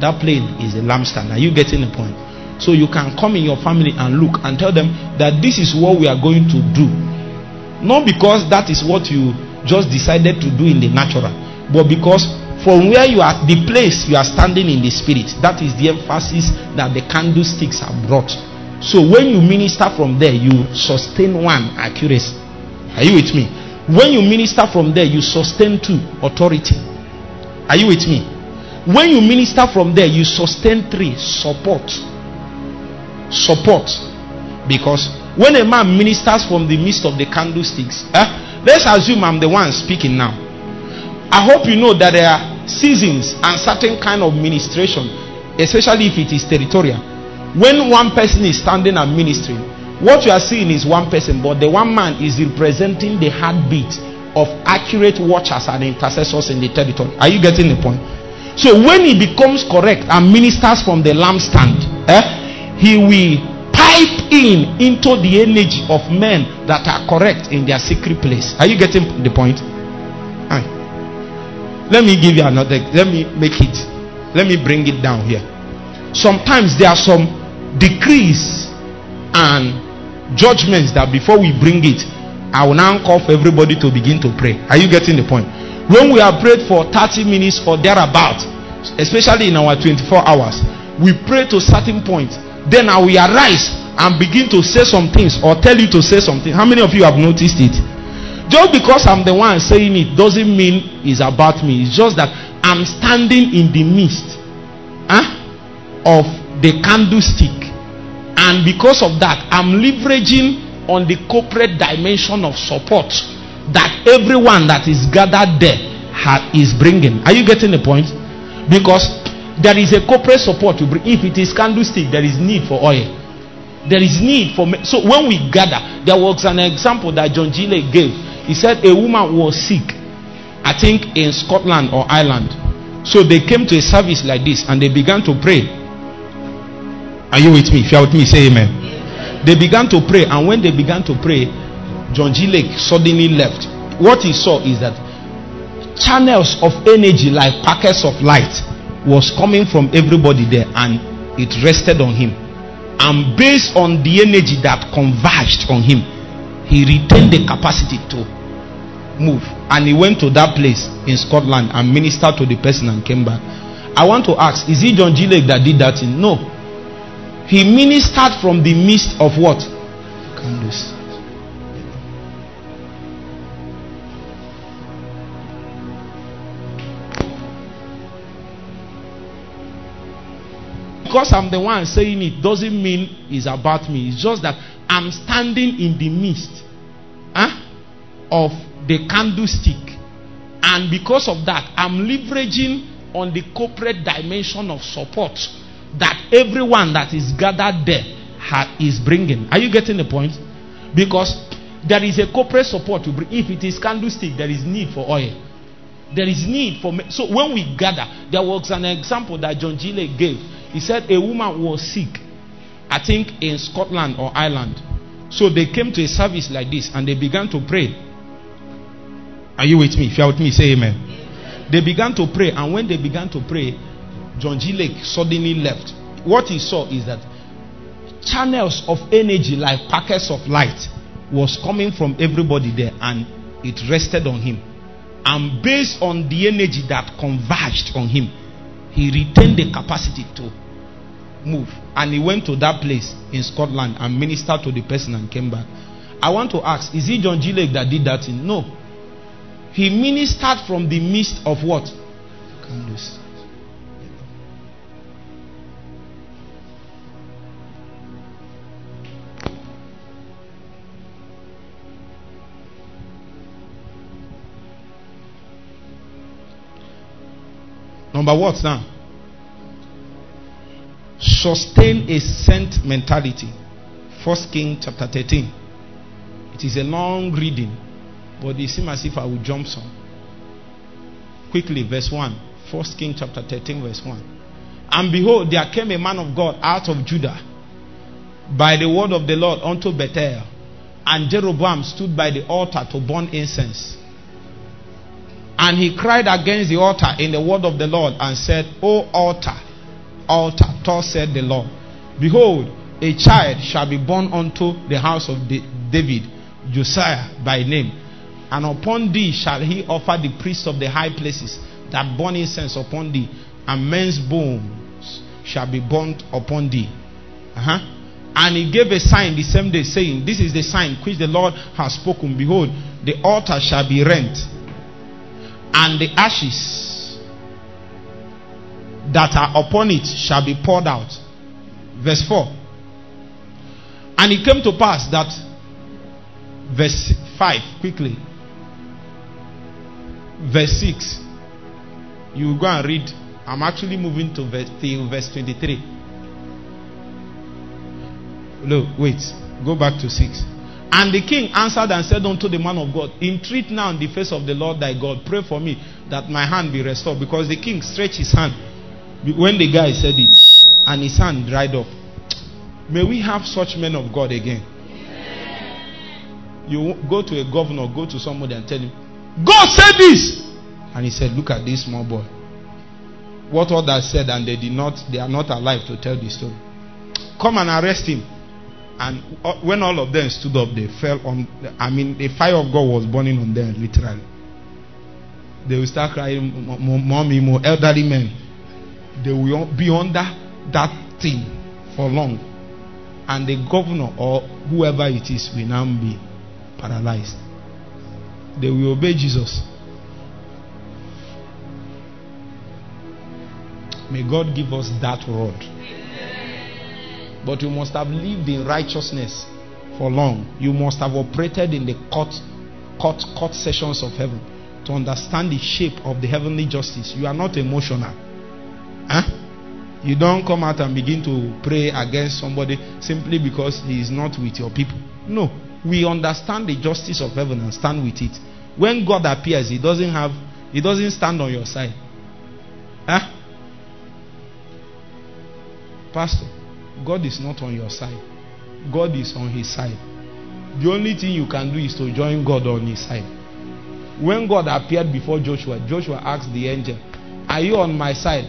That plane is a lampstand. Are you getting the point? So you can come in your family and look and tell them that this is what we are going to do. Not because that is what you just decided to do in the natural, but because from where you are, the place you are standing in the spirit, that is the emphasis that the candlesticks are brought. So when you minister from there, you sustain one accuracy. Are you with me? When you minister from there, you sustain two authority. Are you with me? When you minister from there, you sustain three support. Support. Because when a man ministers from the midst of the candlesticks, eh, let's assume I'm the one speaking now. I hope you know that there are seasons and certain kind of ministration, especially if it is territorial. When one person is standing and ministering, what you are seeing is one person, but the one man is representing the heartbeat of accurate watchers and intercessors in the territory. Are you getting the point? So when he becomes correct and ministers from the lampstand, eh, he will pipe in into the energy of men that are correct in their secret place. Are you getting the point? Let me give you another. Let me make it. Let me bring it down here. Sometimes there are some decrees and judgments that before we bring it, I will now call for everybody to begin to pray. Are you getting the point? When we have prayed for 30 minutes or thereabout, especially in our 24 hours, we pray to certain points. Then I will arise and begin to say some things or tell you to say something. How many of you have noticed it? Just because I'm the one saying it doesn't mean it's about me. It's just that I'm standing in the midst huh, of the candlestick. And because of that, I'm leveraging on the corporate dimension of support that everyone that is gathered there ha- is bringing. Are you getting the point? Because there is a corporate support to bring. If it is candlestick, there is need for oil. There is need for. Me- so when we gather, there was an example that John G. Lake gave. He said a woman was sick, I think in Scotland or Ireland. So they came to a service like this and they began to pray. Are you with me? If you are with me, say amen. They began to pray, and when they began to pray, John G. Lake suddenly left. What he saw is that channels of energy like packets of light was coming from everybody there and it rested on him. And based on the energy that converged on him, he retained the capacity to move. And he went to that place in Scotland and ministered to the person and came back. I want to ask, is it John G. Lake that did that thing? No. He ministered from the midst of what? Candles. Because I'm the one saying it doesn't mean it's about me. It's just that I'm standing in the midst huh, of the candlestick. And because of that, I'm leveraging on the corporate dimension of support that everyone that is gathered there ha- is bringing. Are you getting the point? Because there is a corporate support to bring. If it is candlestick, there is need for oil. There is need for. Me- so when we gather, there was an example that John G. Lake gave he said a woman was sick, I think in Scotland or Ireland. So they came to a service like this and they began to pray. Are you with me? If you are with me, say amen. amen. They began to pray, and when they began to pray, John G. Lake suddenly left. What he saw is that channels of energy like packets of light was coming from everybody there and it rested on him. And based on the energy that converged on him, he retained the capacity to move. And he went to that place in Scotland and ministered to the person and came back. I want to ask, is it John G. That did that thing? No. He ministered from the midst of what? Candles. Number what now? Sustain a sent mentality. First King chapter 13. It is a long reading, but it seems as if I will jump some. Quickly, verse 1. First King chapter 13, verse 1. And behold, there came a man of God out of Judah by the word of the Lord unto Bethel. And Jeroboam stood by the altar to burn incense. And he cried against the altar in the word of the Lord and said, O altar, altar, thus said the Lord, Behold, a child shall be born unto the house of David, Josiah by name. And upon thee shall he offer the priests of the high places that burn incense upon thee, and men's bones shall be burnt upon thee. Uh-huh. And he gave a sign the same day, saying, This is the sign which the Lord has spoken. Behold, the altar shall be rent and the ashes that are upon it shall be poured out. Verse 4. And it came to pass that, verse 5, quickly. Verse 6. You go and read. I'm actually moving to verse, verse 23. Look, wait. Go back to 6. And the king answered and said unto the man of God, Entreat now in the face of the Lord thy God, pray for me that my hand be restored. Because the king stretched his hand when the guy said it, and his hand dried up. May we have such men of God again. You go to a governor, go to somebody and tell him, God said this. And he said, Look at this small boy. What others said, and they did not, they are not alive to tell the story. Come and arrest him. And uh, when all of them stood up, they fell on. I mean, the fire of God was burning on them, literally. They will start crying, mommy, more elderly men. They will be under that thing for long. And the governor or whoever it is will now be paralyzed. They will obey Jesus. May God give us that rod. But you must have lived in righteousness for long. You must have operated in the court, court, court sessions of heaven to understand the shape of the heavenly justice. You are not emotional. Huh? You don't come out and begin to pray against somebody simply because he is not with your people. No. We understand the justice of heaven and stand with it. When God appears, he doesn't have he doesn't stand on your side. Huh? Pastor, God is not on your side. God is on his side. The only thing you can do is to join God on his side. When God appeared before Joshua, Joshua asked the angel, Are you on my side?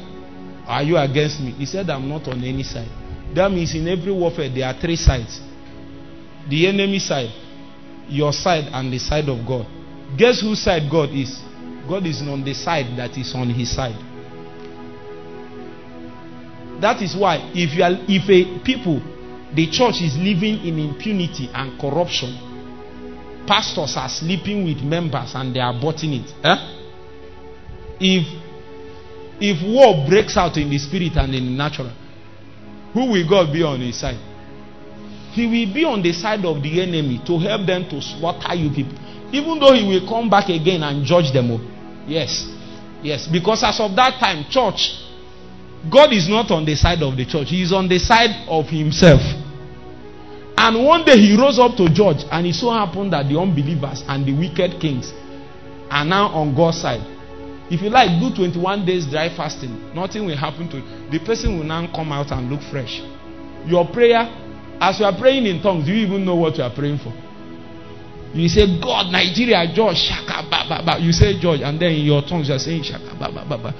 Are you against me? He said, I'm not on any side. That means in every warfare, there are three sides the enemy side, your side, and the side of God. Guess whose side God is? God is on the side that is on his side. That is why if you are if a people the church is living in impunity and corruption, pastors are sleeping with members and they are botting it. Eh? If if war breaks out in the spirit and in the natural, who will God be on his side? He will be on the side of the enemy to help them to slaughter you people. Even though he will come back again and judge them all. Yes. Yes. Because as of that time, church, God is not on the side of the church, He is on the side of Himself. And one day He rose up to judge, and it so happened that the unbelievers and the wicked kings are now on God's side. If you like, do 21 days dry fasting, nothing will happen to you. The person will now come out and look fresh. Your prayer, as you are praying in tongues, do you even know what you are praying for? You say, God, Nigeria, George, shaka, ba, ba, ba. You say, George, and then in your tongues you are saying, shaka, ba, ba, ba, ba.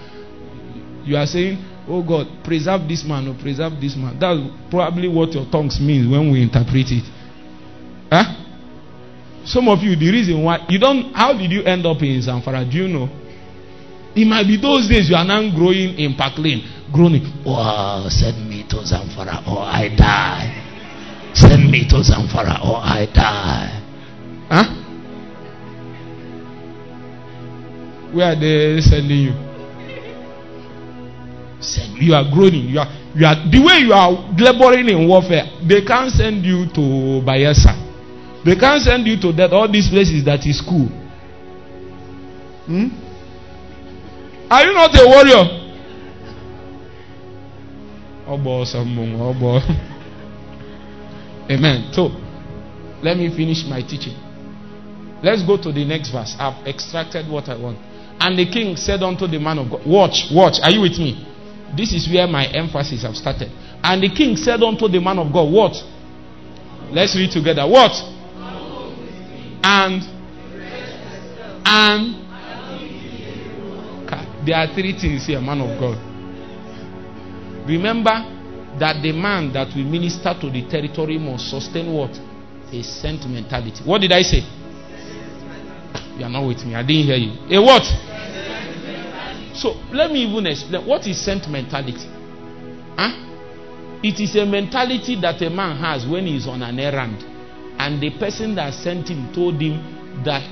You are saying, Oh God, preserve this man or preserve this man. That's probably what your tongues means when we interpret it. Huh? Some of you, the reason why you don't, how did you end up in Zamfara? Do you know? It might be those days you are now growing in Park Lane, groaning. Oh, send me to Zamfara or I die. Send me to Zamfara or I die. Huh? Where are they sending you? Send you are groaning. You are you are the way you are laboring in warfare. They can't send you to Bayelsa. They can't send you to that all these places that is cool. Hmm? Are you not a warrior? Amen. So, let me finish my teaching. Let's go to the next verse. I've extracted what I want. And the king said unto the man of God, Watch, watch. Are you with me? This is where my emphasis have started. And the king said unto the man of God, What? Let's read together. What? And and there are three things here, man of God. Remember that the man that will minister to the territory must sustain what? A sentimentality. What did I say? You are not with me. I didn't hear you. A what? So let me even explain what is sent mentality. Huh? It is a mentality that a man has when he is on an errand, and the person that sent him told him that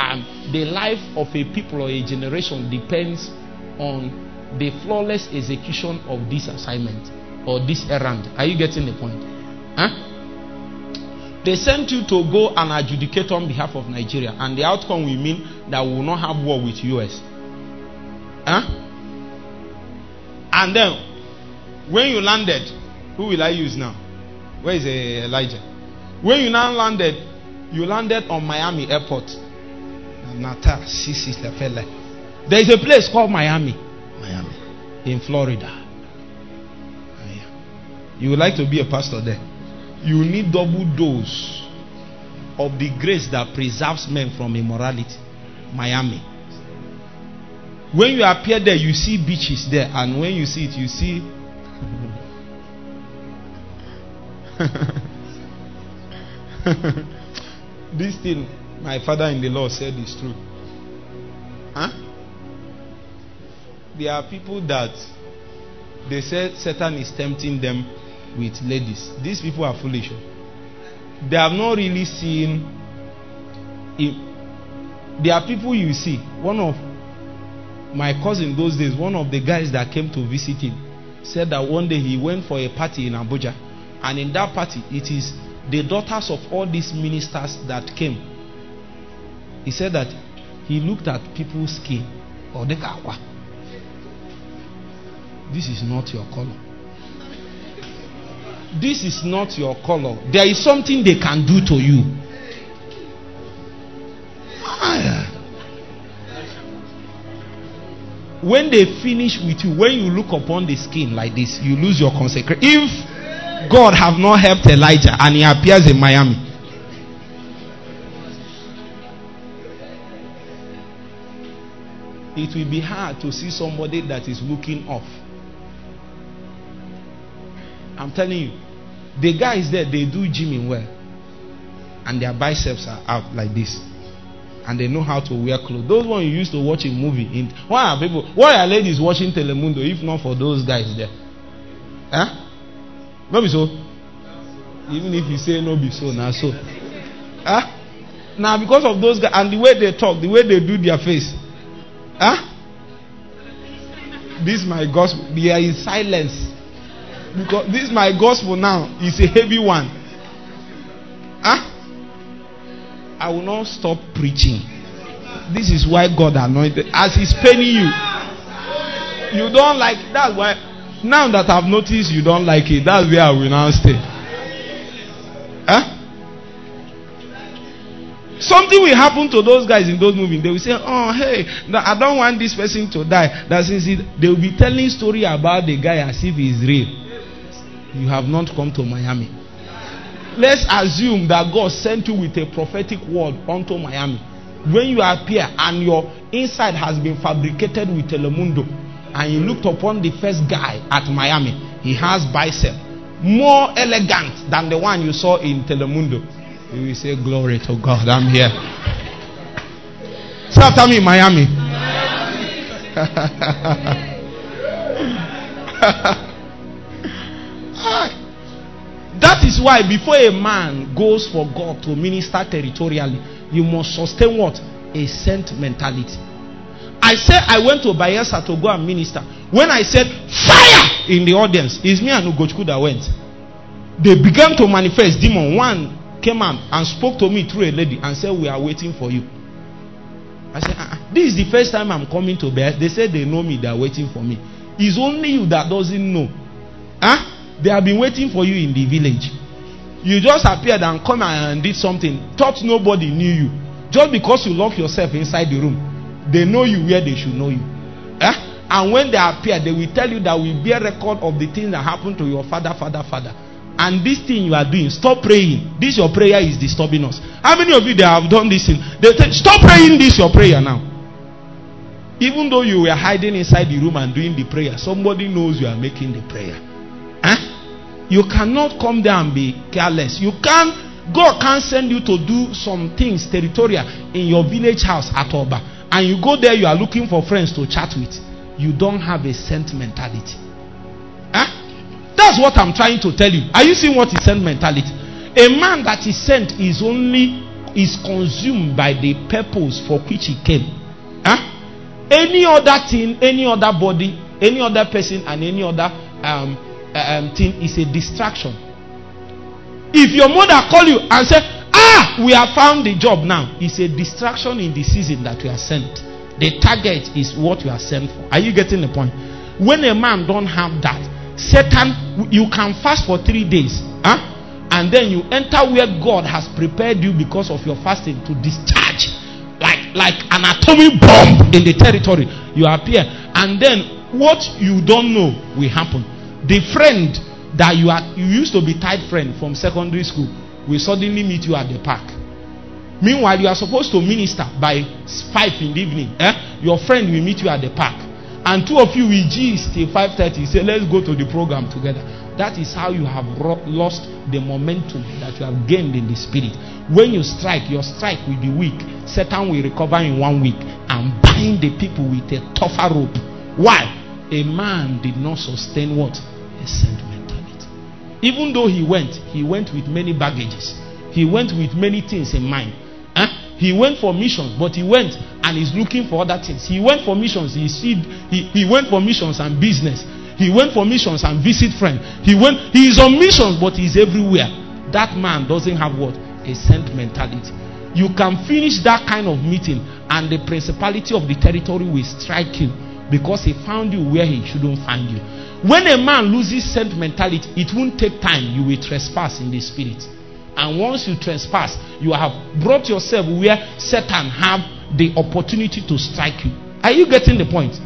um, the life of a people or a generation depends on the flawless execution of this assignment or this errand. Are you getting the point? Huh? They sent you to go and adjudicate on behalf of Nigeria, and the outcome will mean that we will not have war with US. Huh? And then, when you landed, who will I use now? Where is uh, Elijah? When you now landed, you landed on Miami Airport. Nata, There is a place called Miami. Miami. In Florida. You would like to be a pastor there. You need double dose of the grace that preserves men from immorality. Miami. When you appear there, you see beaches there, and when you see it, you see. this thing my father in the law said is true. Huh? There are people that they said Satan is tempting them with ladies. These people are foolish. They have not really seen. It. There are people you see. One of my cousin those days, one of the guys that came to visit him, said that one day he went for a party in Abuja, and in that party, it is the daughters of all these ministers that came. He said that he looked at people's skin, or the kawa. This is not your color. This is not your color. There is something they can do to you. Ah, when they finish with you, when you look upon the skin like this, you lose your consecration. If God have not helped Elijah and he appears in Miami, it will be hard to see somebody that is looking off. I'm telling you, the guys there, they do gymming well. And their biceps are out like this. And they know how to wear clothes. Those ones you used to watch a movie. In, why are people, why are ladies watching Telemundo if not for those guys there? Huh? No be so. Even if you say no be so, now so. Eh? Huh? Now because of those guys and the way they talk, the way they do their face. Huh? This my gospel. They are in silence. Because this my gospel now is a heavy one. Huh? I will not stop preaching. This is why God anointed. As He's paying you, you don't like. That's why. Now that I've noticed you don't like it, that's where I will now stay. Huh? Something will happen to those guys in those movies. They will say, "Oh, hey, I don't want this person to die." That since they will be telling story about the guy as if he's real you have not come to Miami. Let's assume that God sent you with a prophetic word onto Miami. When you appear and your inside has been fabricated with Telemundo, and you looked upon the first guy at Miami, he has bicep more elegant than the one you saw in Telemundo. You will say, Glory to God, I'm here. Say after me, Miami. Ah. That is why before a man goes for God to minister territorially, you must sustain what? A sent mentality. I said I went to Bayelsa to go and minister. When I said fire in the audience, it's me and Ugochukwu that went. They began to manifest demon. One came out and spoke to me through a lady and said, We are waiting for you. I said, uh-uh. This is the first time I'm coming to Bayelsa. They said they know me, they are waiting for me. It's only you that doesn't know. Huh? They have been waiting for you in the village. You just appeared and come and did something. Thought nobody knew you. Just because you lock yourself inside the room, they know you where they should know you. Eh? And when they appear, they will tell you that we bear record of the things that happened to your father, father, father. And this thing you are doing, stop praying. This your prayer is disturbing us. How many of you they have done this thing? They stop praying this your prayer now. Even though you were hiding inside the room and doing the prayer, somebody knows you are making the prayer. You cannot come there and be careless. You can't, God can't send you to do some things territorial in your village house at Oba. And you go there, you are looking for friends to chat with. You don't have a sent mentality. Huh? That's what I'm trying to tell you. Are you seeing what is sent mentality? A man that is sent is only is consumed by the purpose for which he came. Huh? Any other thing, any other body, any other person, and any other um, um, thing is a distraction. If your mother call you and say, "Ah, we have found the job now," it's a distraction in the season that we are sent. The target is what you are sent for. Are you getting the point? When a man don't have that, Satan, you can fast for three days, huh? and then you enter where God has prepared you because of your fasting to discharge like like an atomic bomb in the territory. You appear, and then what you don't know will happen the friend that you are you used to be tight friend from secondary school will suddenly meet you at the park. Meanwhile you are supposed to minister by five in the evening eh? your friend will meet you at the park. And two of you will gist till five thirty say let's go to the program together. That is how you have lost the momentum that you have gained in the spirit. When you strike your strike will be weak satan will recover in one week and bind the people with a tougher rope. Why? A man did not sustain what a sent mentality. Even though he went, he went with many baggages. He went with many things in mind. Huh? He went for missions, but he went and is looking for other things. He went for missions. He, see, he, he went for missions and business. He went for missions and visit friends. He went. He is on missions, but he's everywhere. That man doesn't have what a sent mentality. You can finish that kind of meeting, and the principality of the territory will strike you because he found you where he shouldn't find you. When a man loses sent mentality, it won't take time. You will trespass in the spirit. And once you trespass, you have brought yourself where Satan have the opportunity to strike you. Are you getting the point?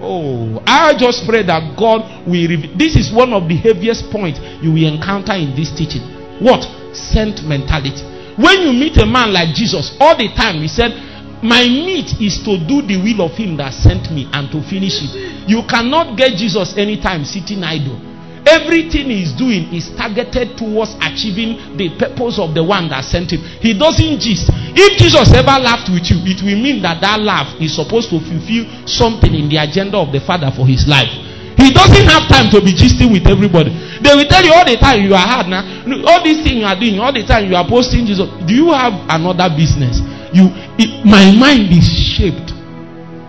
Oh, I just pray that God will reveal. This is one of the heaviest points you will encounter in this teaching. What? Sent mentality. When you meet a man like Jesus, all the time he said, My meat is to do the will of him that sent me and to finish it. You cannot get Jesus anytime sitting idle. Everything he's doing is targeted towards achieving the purpose of the one that sent him. He doesn't gist. If Jesus ever laughed with you, it will mean that that laugh is supposed to fulfill something in the agenda of the Father for his life. He doesn't have time to be gisting with everybody. They will tell you all the time you are hard now. All these things you are doing, all the time you are posting Jesus. Do you have another business? You, it, my mind is shaped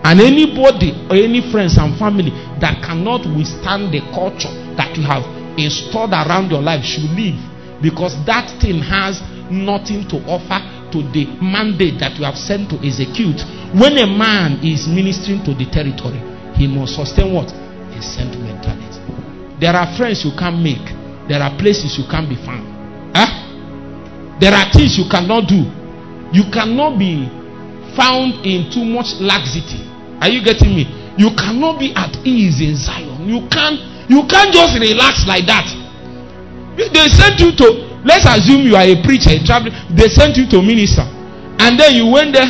and anybody or any friends and family that cannot withstand the culture that you have installed around your life should leave because that thing has nothing to offer to the mandate that you have sent to execute. When a man is ministering to the territory, he must sustain what? A sent mentality. There are friends you can't make, there are places you can't be found. Huh? There are things you cannot do. You cannot be found in too much laxity. Are you getting me? You cannot be at ease in Zion. You can't you can't just relax like that. They sent you to, let's assume you are a preacher, a traveler. They sent you to minister. And then you went there.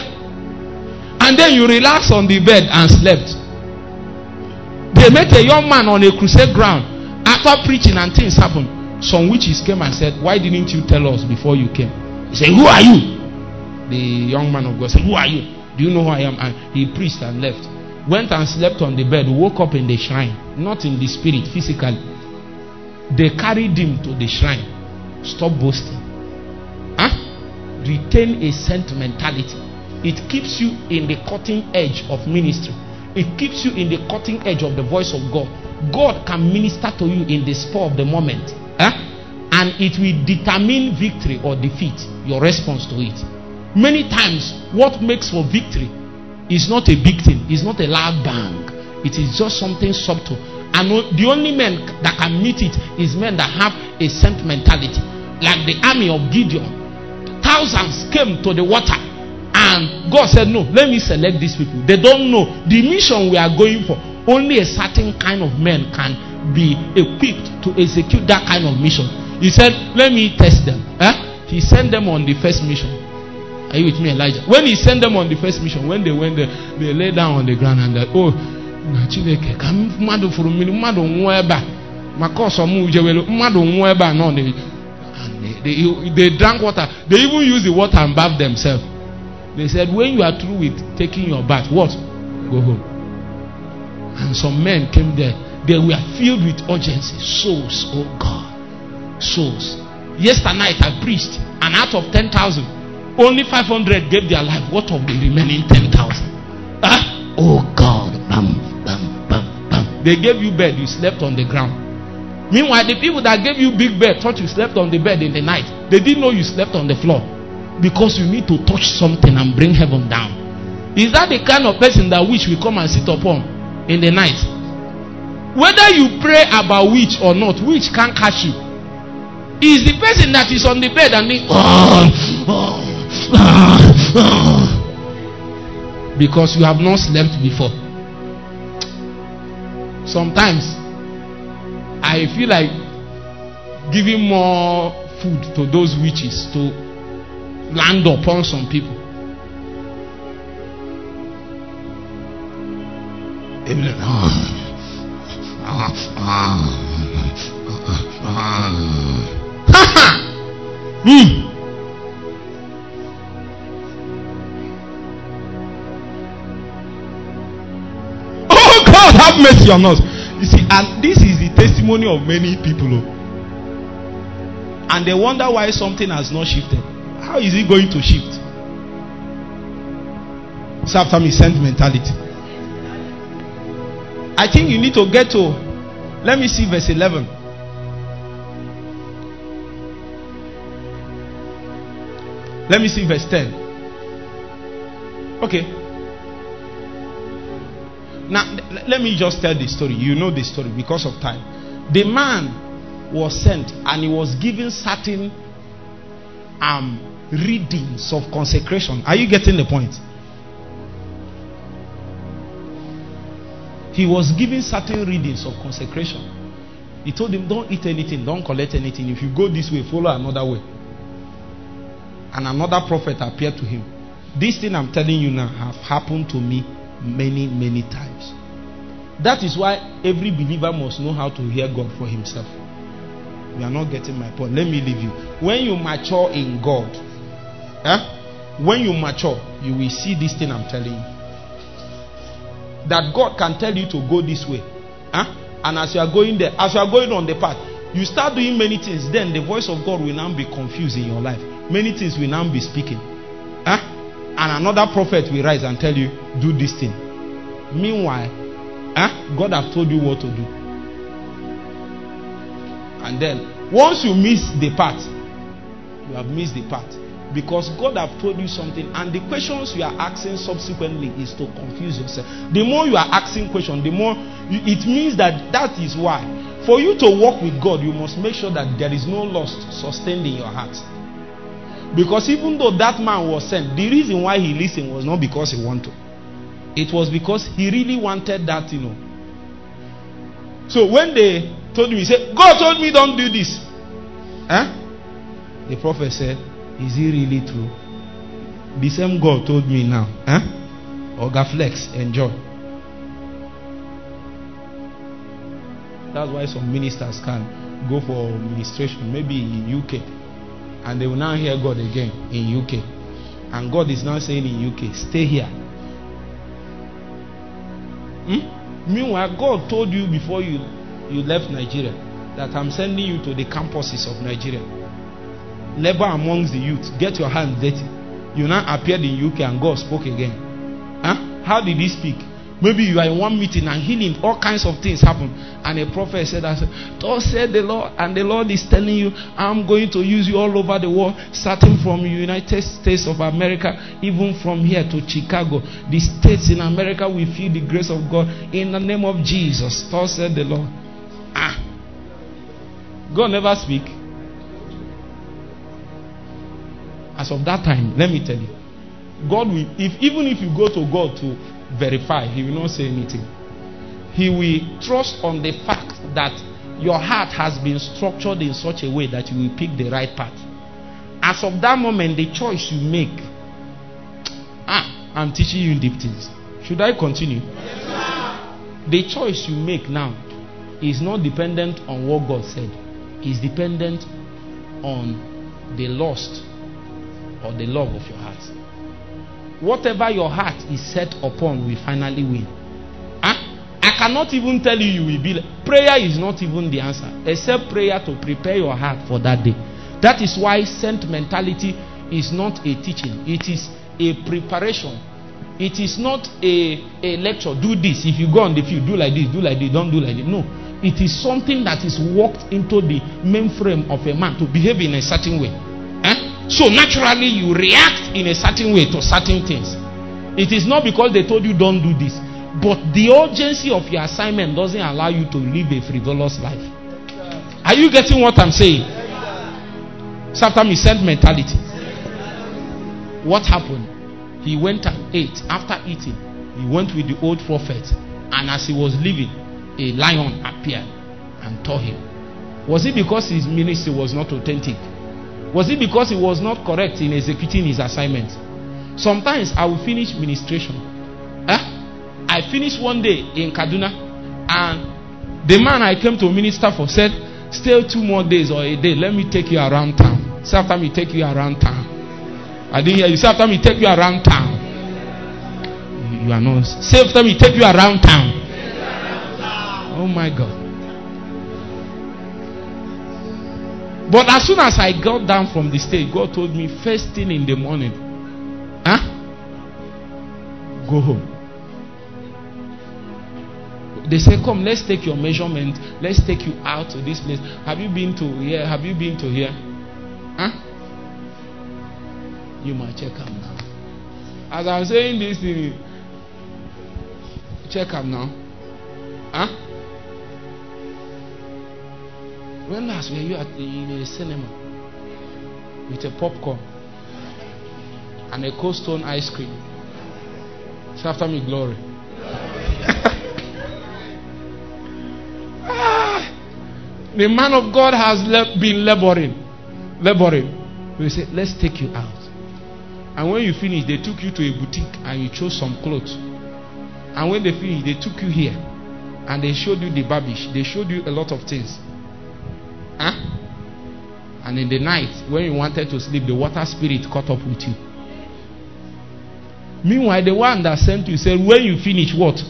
And then you relaxed on the bed and slept. They met a young man on a crusade ground. After preaching and things happened. Some witches came and said, Why didn't you tell us before you came? He said, Who are you? The young man of God said, Who are you? Do you know who I am? And he preached and left went and slept on the bed, woke up in the shrine, not in the spirit, physically. They carried him to the shrine. Stop boasting. Huh? Retain a sent mentality. It keeps you in the cutting edge of ministry. It keeps you in the cutting edge of the voice of God. God can minister to you in the spur of the moment. Huh? And it will determine victory or defeat, your response to it. Many times, what makes for victory is not a big thing, it's not a loud bang. It is just something subtle. And the only men that can meet it is men that have a sent mentality. Like the army of Gideon. Thousands came to the water. And God said, No, let me select these people. They don't know the mission we are going for. Only a certain kind of men can be equipped to execute that kind of mission. He said, Let me test them. Eh? He sent them on the first mission. Are you with me, Elijah? When he sent them on the first mission, when they went there, they lay down on the ground and they, oh, na Chineke ka mmadụ fụrụ mmiri mmadụ nwụọ ebe a. Maka mmadụ nwụọ ebe a nọ and they, they, drank water. They even use the water and bath themselves. They said when you are through with taking your bath what? Go home. And some men came there. They were filled with urgency. Souls oh God. Souls. Yesterday night I preached and out of 10,000 only 500 gave their life. What of the remaining 10,000? Ah, oh God. Bam, bam, bam, bam. They gave you bed, you slept on the ground. Meanwhile, the people that gave you big bed thought you slept on the bed in the night. They didn't know you slept on the floor. Because you need to touch something and bring heaven down. Is that the kind of person that witch will come and sit upon in the night? Whether you pray about witch or not, witch can't catch you. Is the person that is on the bed and think, oh, oh, because you have not slept before. Sometimes I feel like giving more food to those witches to land upon some people. mm. Mercy on us. You see, and this is the testimony of many people. Oh. And they wonder why something has not shifted. How is it going to shift? It's after me sent mentality. I think you need to get to let me see verse 11. Let me see verse 10. Okay. Now, let me just tell the story. You know the story because of time. The man was sent and he was given certain um, readings of consecration. Are you getting the point? He was given certain readings of consecration. He told him, Don't eat anything, don't collect anything. If you go this way, follow another way. And another prophet appeared to him. This thing I'm telling you now have happened to me many, many times. That is why every believer must know how to hear God for himself. You are not getting my point. Let me leave you. When you mature in God, eh? when you mature, you will see this thing I'm telling you. That God can tell you to go this way. Eh? And as you are going there, as you are going on the path, you start doing many things. Then the voice of God will now be confused in your life. Many things will now be speaking. Eh? And another prophet will rise and tell you, do this thing. Meanwhile, eh? God have told you what to do. And then, once you miss the path, you have missed the path. Because God have told you something, and the questions you are asking subsequently is to confuse yourself. The more you are asking questions, the more it means that that is why. For you to walk with God, you must make sure that there is no lust sustained in your heart. Because even though that man was sent, the reason why he listened was not because he wanted. It was because he really wanted that, you know. So when they told him, he said, God told me don't do this. Huh? The prophet said, Is it really true? The same God told me now. Huh? Oga Flex, enjoy. That's why some ministers can go for ministration, maybe in UK, and they will now hear God again in UK. And God is now saying in UK, stay here. Hmm? Meanwhile, God told you before you, you left Nigeria that I'm sending you to the campuses of Nigeria. Labor amongst the youth. Get your hands dirty. You now appeared in UK and God spoke again. Huh? How did he speak? Maybe you are in one meeting and healing, all kinds of things happen. And a prophet said, Thus said the Lord, and the Lord is telling you, I'm going to use you all over the world, starting from the United States of America, even from here to Chicago. The states in America will feel the grace of God in the name of Jesus. Thus said the Lord. Ah. God never speak. As of that time, let me tell you, God will, if even if you go to God to verify, He will not say anything. He will trust on the fact that your heart has been structured in such a way that you will pick the right path. As of that moment, the choice you make. Ah, I'm teaching you deep things. Should I continue? Yes, the choice you make now is not dependent on what God said, it's dependent on the lust or the love of your heart. Whatever your heart is set upon will finally win. Huh? I cannot even tell you you will be. Prayer is not even the answer, except prayer to prepare your heart for that day. That is why sent mentality is not a teaching, it is a preparation. It is not a, a lecture. Do this. If you go on the field, do like this, do like this, don't do like this. No. It is something that is worked into the mainframe of a man to behave in a certain way. Eh? So naturally, you react in a certain way to certain things. It is not because they told you don't do this, but the urgency of your assignment doesn't allow you to live a frivolous life. Are you getting what I'm saying? Sometimes sent mentality. What happened? He went and ate. After eating, he went with the old prophet, and as he was leaving, a lion appeared and tore him. Was it because his ministry was not authentic? Was it because he was not correct in executing his assignment? Sometimes I will finish ministration. Eh? I finished one day in Kaduna, and the man I came to minister for said, Stay two more days or a day. Let me take you around town. Say after me, take you around town. I didn't hear you. Say after me, take you around town. You are not. Say after me, take you around town. Oh my God. But as soon as I got down from the stage, God told me, first thing in the morning, huh? Go home. They say, Come, let's take your measurement. Let's take you out to this place. Have you been to here? Have you been to here? Huh? You might check up now. As I'm saying this thing, check up now. Huh? When last were you at the, in a cinema with a popcorn and a cold stone ice cream? Say after me, glory. ah, the man of God has le- been laboring, laboring. We say, let's take you out. And when you finish, they took you to a boutique and you chose some clothes. And when they finished, they took you here and they showed you the babish. They showed you a lot of things. Huh? And in the night, when you wanted to sleep, the water spirit caught up with you. Meanwhile, the one that sent you said, When you finish, what?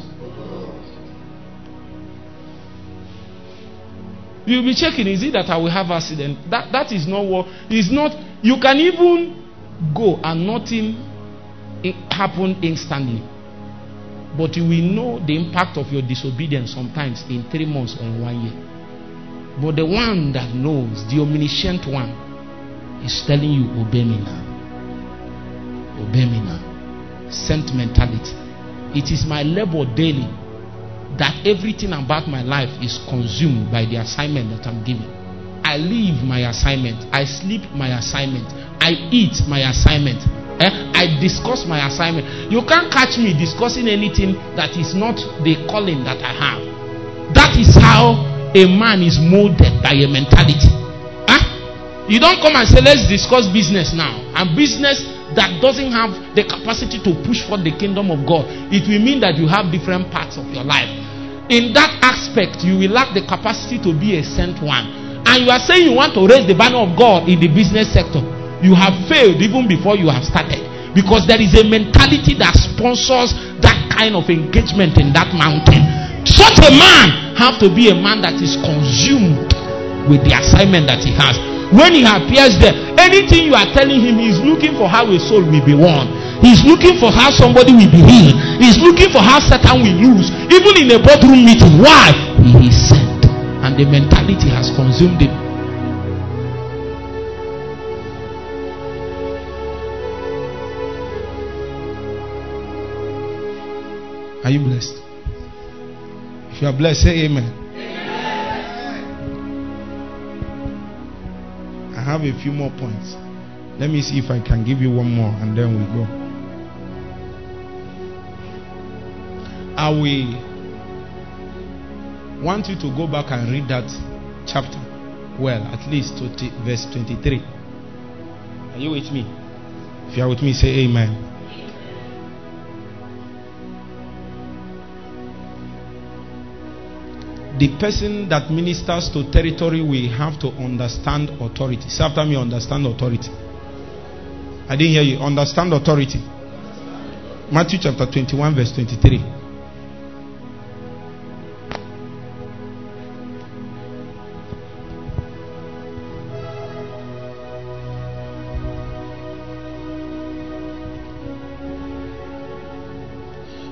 You'll be checking, is it that I will have accident? That that is not what is not you can even go and nothing happen instantly. But you will know the impact of your disobedience sometimes in three months or in one year. But the one that knows, the omniscient one, is telling you, obey me now. Obey me now. Sent mentality. It is my labor daily that everything about my life is consumed by the assignment that I'm given. I live my assignment. I sleep my assignment. I eat my assignment. Eh? I discuss my assignment. You can't catch me discussing anything that is not the calling that I have. That is how a man is molded by a mentality. Huh? You don't come and say, let's discuss business now. And business that doesn't have the capacity to push for the kingdom of God, it will mean that you have different parts of your life in that aspect, you will lack the capacity to be a sent one. And you are saying you want to raise the banner of God in the business sector. You have failed even before you have started. Because there is a mentality that sponsors that kind of engagement in that mountain. Such a man have to be a man that is consumed with the assignment that he has. When he appears there, anything you are telling him, he is looking for how a soul will be won. He's looking for how somebody will be healed. He's looking for how Satan will lose. Even in a boardroom meeting. Why? He is sent. And the mentality has consumed him. Are you blessed? If you are blessed, say amen. I have a few more points. Let me see if I can give you one more and then we go. I will want you to go back and read that chapter well, at least to t- verse 23. Are you with me? If you are with me, say amen. The person that ministers to territory will have to understand authority. Say after me, understand authority. I didn't hear you. Understand authority. Matthew chapter 21, verse 23.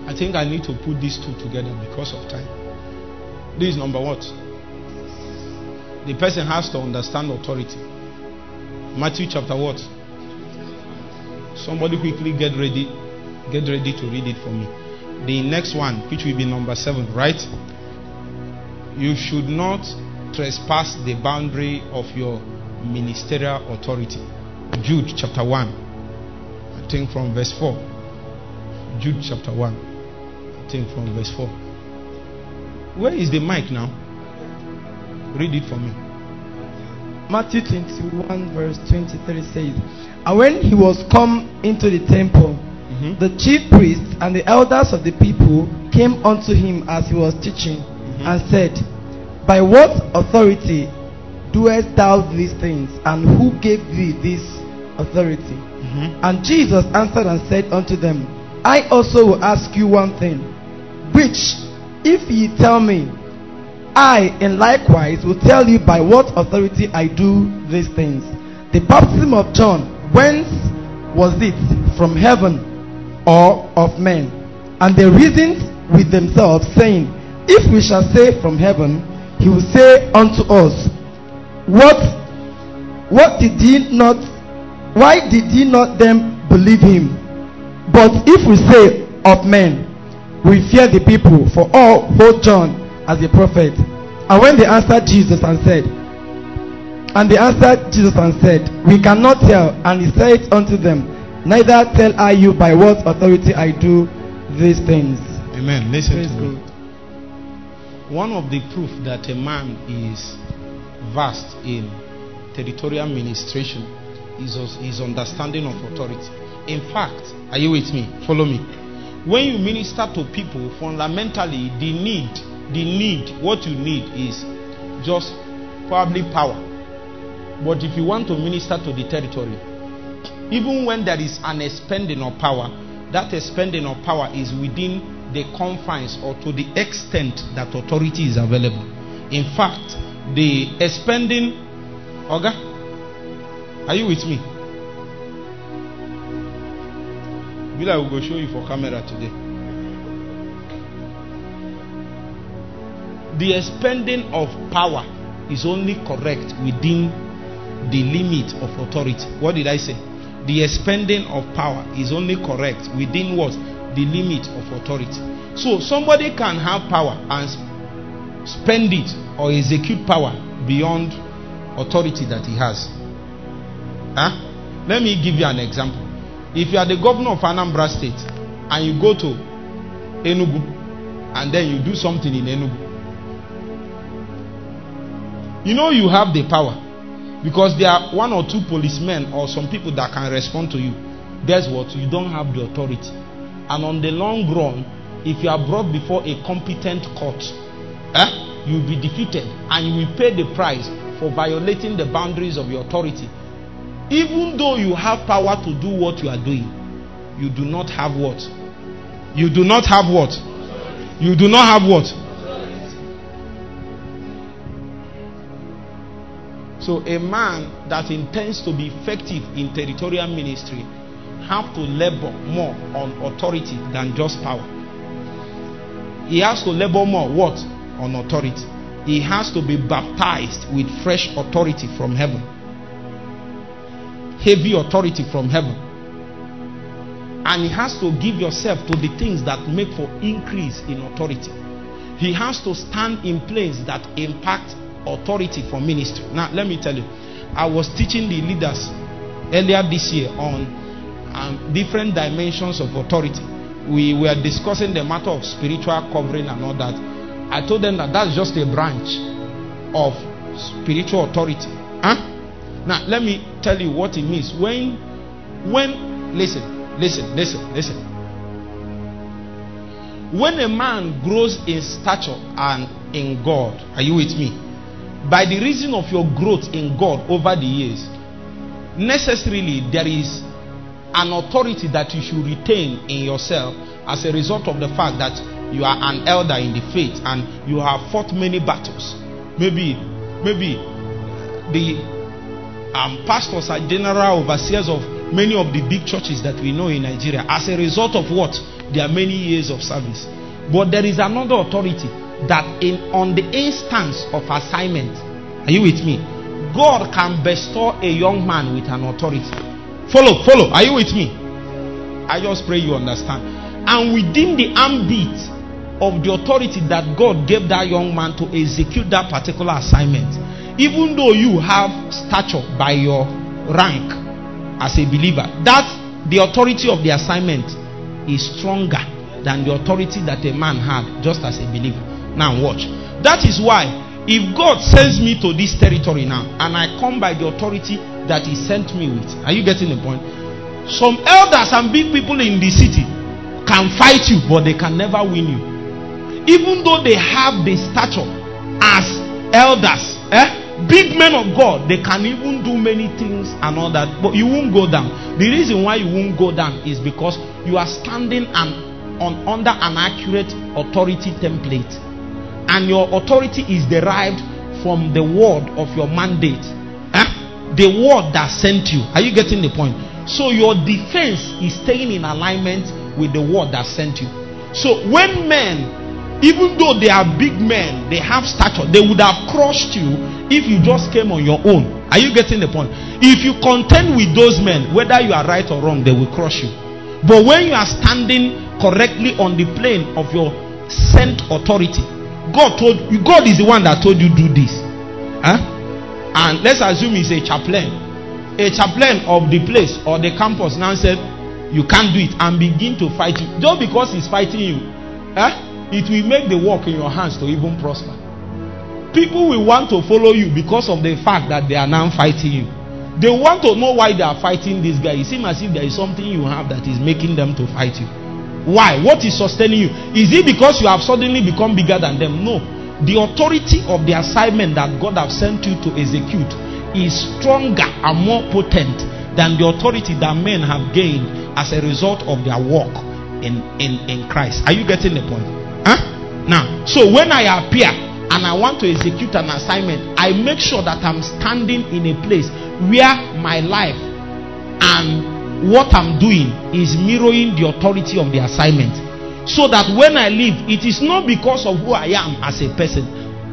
I think I need to put these two together because of time. This is number what? The person has to understand authority. Matthew chapter what? Somebody quickly get ready. Get ready to read it for me. The next one, which will be number seven, right? You should not trespass the boundary of your ministerial authority. Jude chapter 1. I think from verse 4. Jude chapter 1 I think from verse 4. Where is the mic now? Read it for me. Matthew 21, verse 23 says, And when he was come into the temple, mm-hmm. the chief priests and the elders of the people came unto him as he was teaching, mm-hmm. and said, By what authority doest thou these things, and who gave thee this authority? Mm-hmm. And Jesus answered and said unto them, I also will ask you one thing which, if ye tell me, I in likewise will tell you by what authority I do these things. The baptism of John, whence was it? From heaven or of men? And they reasoned with themselves, saying, If we shall say from heaven, he will say unto us, What what did he not why did he not then believe him? But if we say of men, we fear the people, for all hold John as a prophet. And when they answered Jesus and said, and they answered Jesus and said, We cannot tell. And he said unto them, Neither tell I you by what authority I do these things. Amen. Listen Praise to me. One of the proof that a man is vast in territorial administration is his understanding of authority. In fact, are you with me? Follow me. When you minister to people, fundamentally, the need, the need, what you need is just probably power. But if you want to minister to the territory, even when there is an expending of power, that expending of power is within the confines or to the extent that authority is available. In fact, the expending, Oga, are you with me? Will I will go show you for camera today. The expending of power is only correct within the limit of authority. What did I say? The expending of power is only correct within what? The limit of authority. So somebody can have power and spend it or execute power beyond authority that he has. Huh? Let me give you an example. If you are the governor of Anambra State and you go to Enugu and then you do something in Enugu, you know you have the power because there are one or two policemen or some people that can respond to you. Guess what? You don't have the authority. And on the long run, if you are brought before a competent court, eh, you'll be defeated and you will pay the price for violating the boundaries of your authority even though you have power to do what you are doing, you do not have what? You do not have what? You do not have what? So a man that intends to be effective in territorial ministry have to labor more on authority than just power. He has to labor more what? On authority. He has to be baptized with fresh authority from heaven heavy authority from heaven. And he has to give yourself to the things that make for increase in authority. He has to stand in place that impact authority for ministry. Now, let me tell you, I was teaching the leaders earlier this year on um, different dimensions of authority. We were discussing the matter of spiritual covering and all that. I told them that that's just a branch of spiritual authority. Huh? Now, let me tell you what it means. When, when, listen, listen, listen, listen. When a man grows in stature and in God, are you with me? By the reason of your growth in God over the years, necessarily there is an authority that you should retain in yourself as a result of the fact that you are an elder in the faith and you have fought many battles. Maybe, maybe the um, pastors are general overseers of many of the big churches that we know in Nigeria as a result of what? There are many years of service. But there is another authority that in on the instance of assignment, are you with me? God can bestow a young man with an authority. Follow, follow. Are you with me? I just pray you understand. And within the ambit of the authority that God gave that young man to execute that particular assignment, even though you have stature by your rank as a believer, that the authority of the assignment is stronger than the authority that a man had just as a believer. Now, watch. That is why, if God sends me to this territory now and I come by the authority that He sent me with, are you getting the point? Some elders and big people in the city can fight you, but they can never win you. Even though they have the stature as elders, eh? Big men of God, they can even do many things and all that, but you won't go down. The reason why you won't go down is because you are standing an, on under an accurate authority template, and your authority is derived from the word of your mandate, eh? the word that sent you. Are you getting the point? So your defense is staying in alignment with the word that sent you. So when men even though they are big men, they have stature, they would have crushed you if you just came on your own. Are you getting the point? If you contend with those men, whether you are right or wrong, they will crush you. But when you are standing correctly on the plane of your sent authority, God told you, God is the one that told you do this. Huh? And let's assume he's a chaplain. A chaplain of the place or the campus now said, You can't do it and begin to fight you. Just because he's fighting you. Huh? It will make the work in your hands to even prosper. People will want to follow you because of the fact that they are now fighting you. They want to know why they are fighting this guy. It seems as if there is something you have that is making them to fight you. Why? What is sustaining you? Is it because you have suddenly become bigger than them? No. The authority of the assignment that God has sent you to execute is stronger and more potent than the authority that men have gained as a result of their work in, in, in Christ. Are you getting the point? Now, so when I appear and I want to execute an assignment, I make sure that I'm standing in a place where my life and what I'm doing is mirroring the authority of the assignment. So that when I leave, it is not because of who I am as a person,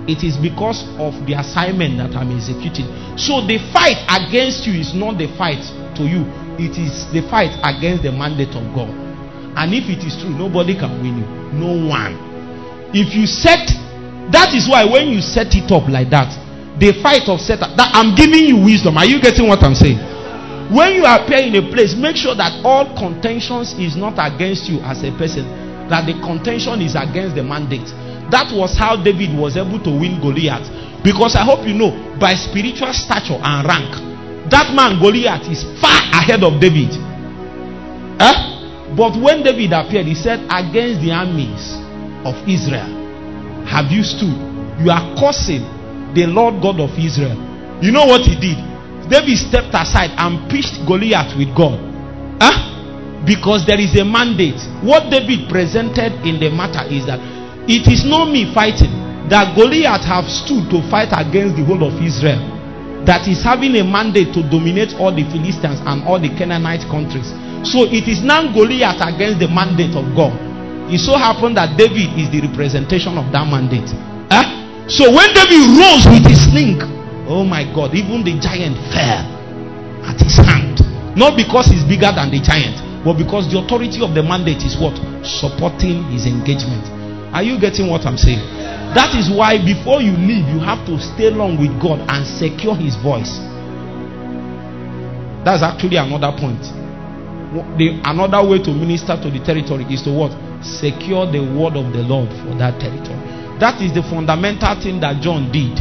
it is because of the assignment that I'm executing. So the fight against you is not the fight to you, it is the fight against the mandate of God. And if it is true, nobody can win you. No one. If you set, that is why when you set it up like that, the fight of Satan, that I'm giving you wisdom. Are you getting what I'm saying? When you appear in a place, make sure that all contentions is not against you as a person, that the contention is against the mandate. That was how David was able to win Goliath. Because I hope you know, by spiritual stature and rank, that man Goliath is far ahead of David. Eh? But when David appeared, he said, Against the armies of Israel have you stood. You are cursing the Lord God of Israel. You know what he did? David stepped aside and pitched Goliath with God. Huh? Because there is a mandate. What David presented in the matter is that it is not me fighting. That Goliath have stood to fight against the whole of Israel. That is having a mandate to dominate all the Philistines and all the Canaanite countries. So it is now Goliath against the mandate of God. It so happened that David is the representation of that mandate. Huh? So when David rose with his sling, oh my God, even the giant fell at his hand. Not because he's bigger than the giant, but because the authority of the mandate is what? Supporting his engagement. Are you getting what I'm saying? That is why before you leave, you have to stay long with God and secure his voice. That's actually another point. The, another way to minister to the territory is to what? Secure the word of the Lord for that territory. That is the fundamental thing that John did.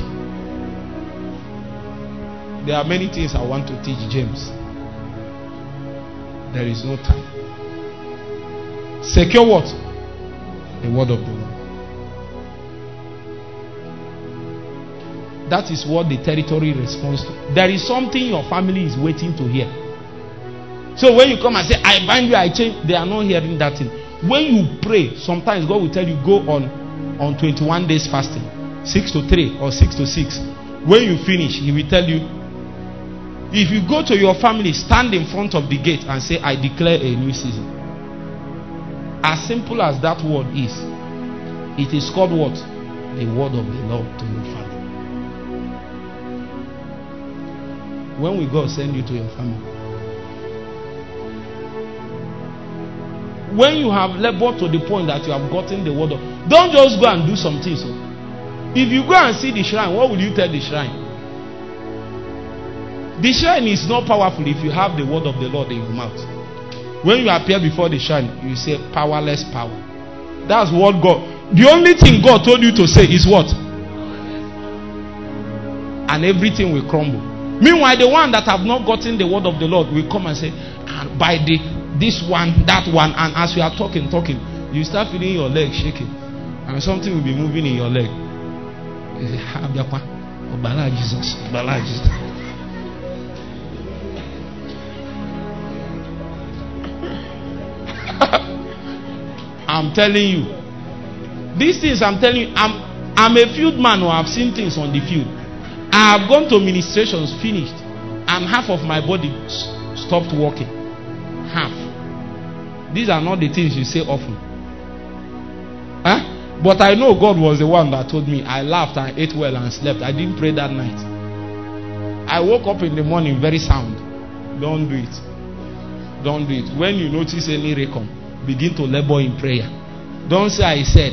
There are many things I want to teach James. There is no time. Secure what? The word of the Lord. That is what the territory responds to. There is something your family is waiting to hear. So when you come and say, I bind you, I change, they are not hearing that thing. When you pray, sometimes God will tell you, go on on 21 days fasting, 6 to 3 or 6 to 6. When you finish, He will tell you, if you go to your family, stand in front of the gate and say, I declare a new season. As simple as that word is, it is called what? The word of the Lord to your family. When will God send you to your family? When you have labored to the point that you have gotten the word of don't just go and do something so. If you go and see the shrine, what will you tell the shrine? The shrine is not powerful if you have the word of the Lord in your mouth. When you appear before the shrine, you say powerless power. That's what God. The only thing God told you to say is what? And everything will crumble. Meanwhile, the one that have not gotten the word of the Lord will come and say, and by the this one, that one, and as you are talking, talking, you start feeling your leg shaking, and something will be moving in your leg. Eh, Obala Jesus, Jesus. I'm telling you, these things I'm telling you, I'm I'm a field man oh, who have seen things on the field. I have gone to ministrations, finished, and half of my body stopped working. Half. These are not the things you say often. Huh? But I know God was the one that told me. I laughed, I ate well, and slept. I didn't pray that night. I woke up in the morning very sound. Don't do it. Don't do it. When you notice any recom, begin to labor in prayer. Don't say I said.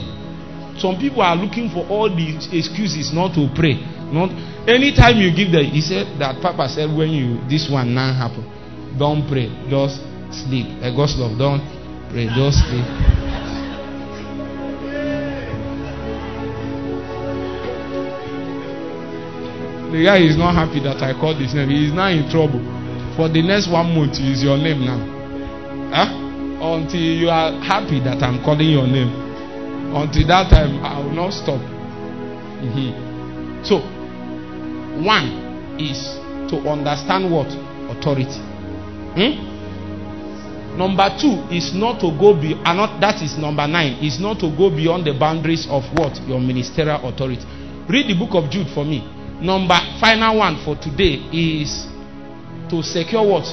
Some people are looking for all the excuses not to pray. Not anytime you give the he said that Papa said when you this one now happen, don't pray, just sleep. A ghost love, don't pray, just sleep. The guy is not happy that I called his name. He is now in trouble. For the next one month, is your name now. Huh? Until you are happy that I'm calling your name. Until that time, I will not stop. Mm-hmm. So, one is to understand what? Authority. Hmm? Number two is not to go be not that is number nine, is not to go beyond the boundaries of what? Your ministerial authority. Read the book of Jude for me. Number final one for today is to secure what?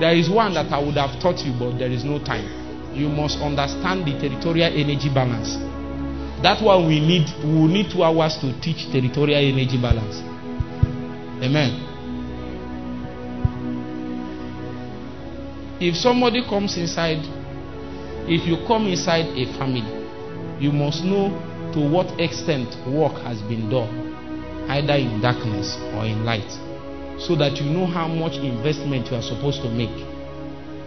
There is one that I would have taught you, but there is no time. You must understand the territorial energy balance. That's why we need we need two hours to teach territorial energy balance. Amen. If somebody comes inside, if you come inside a family, you must know to what extent work has been done, either in darkness or in light, so that you know how much investment you are supposed to make.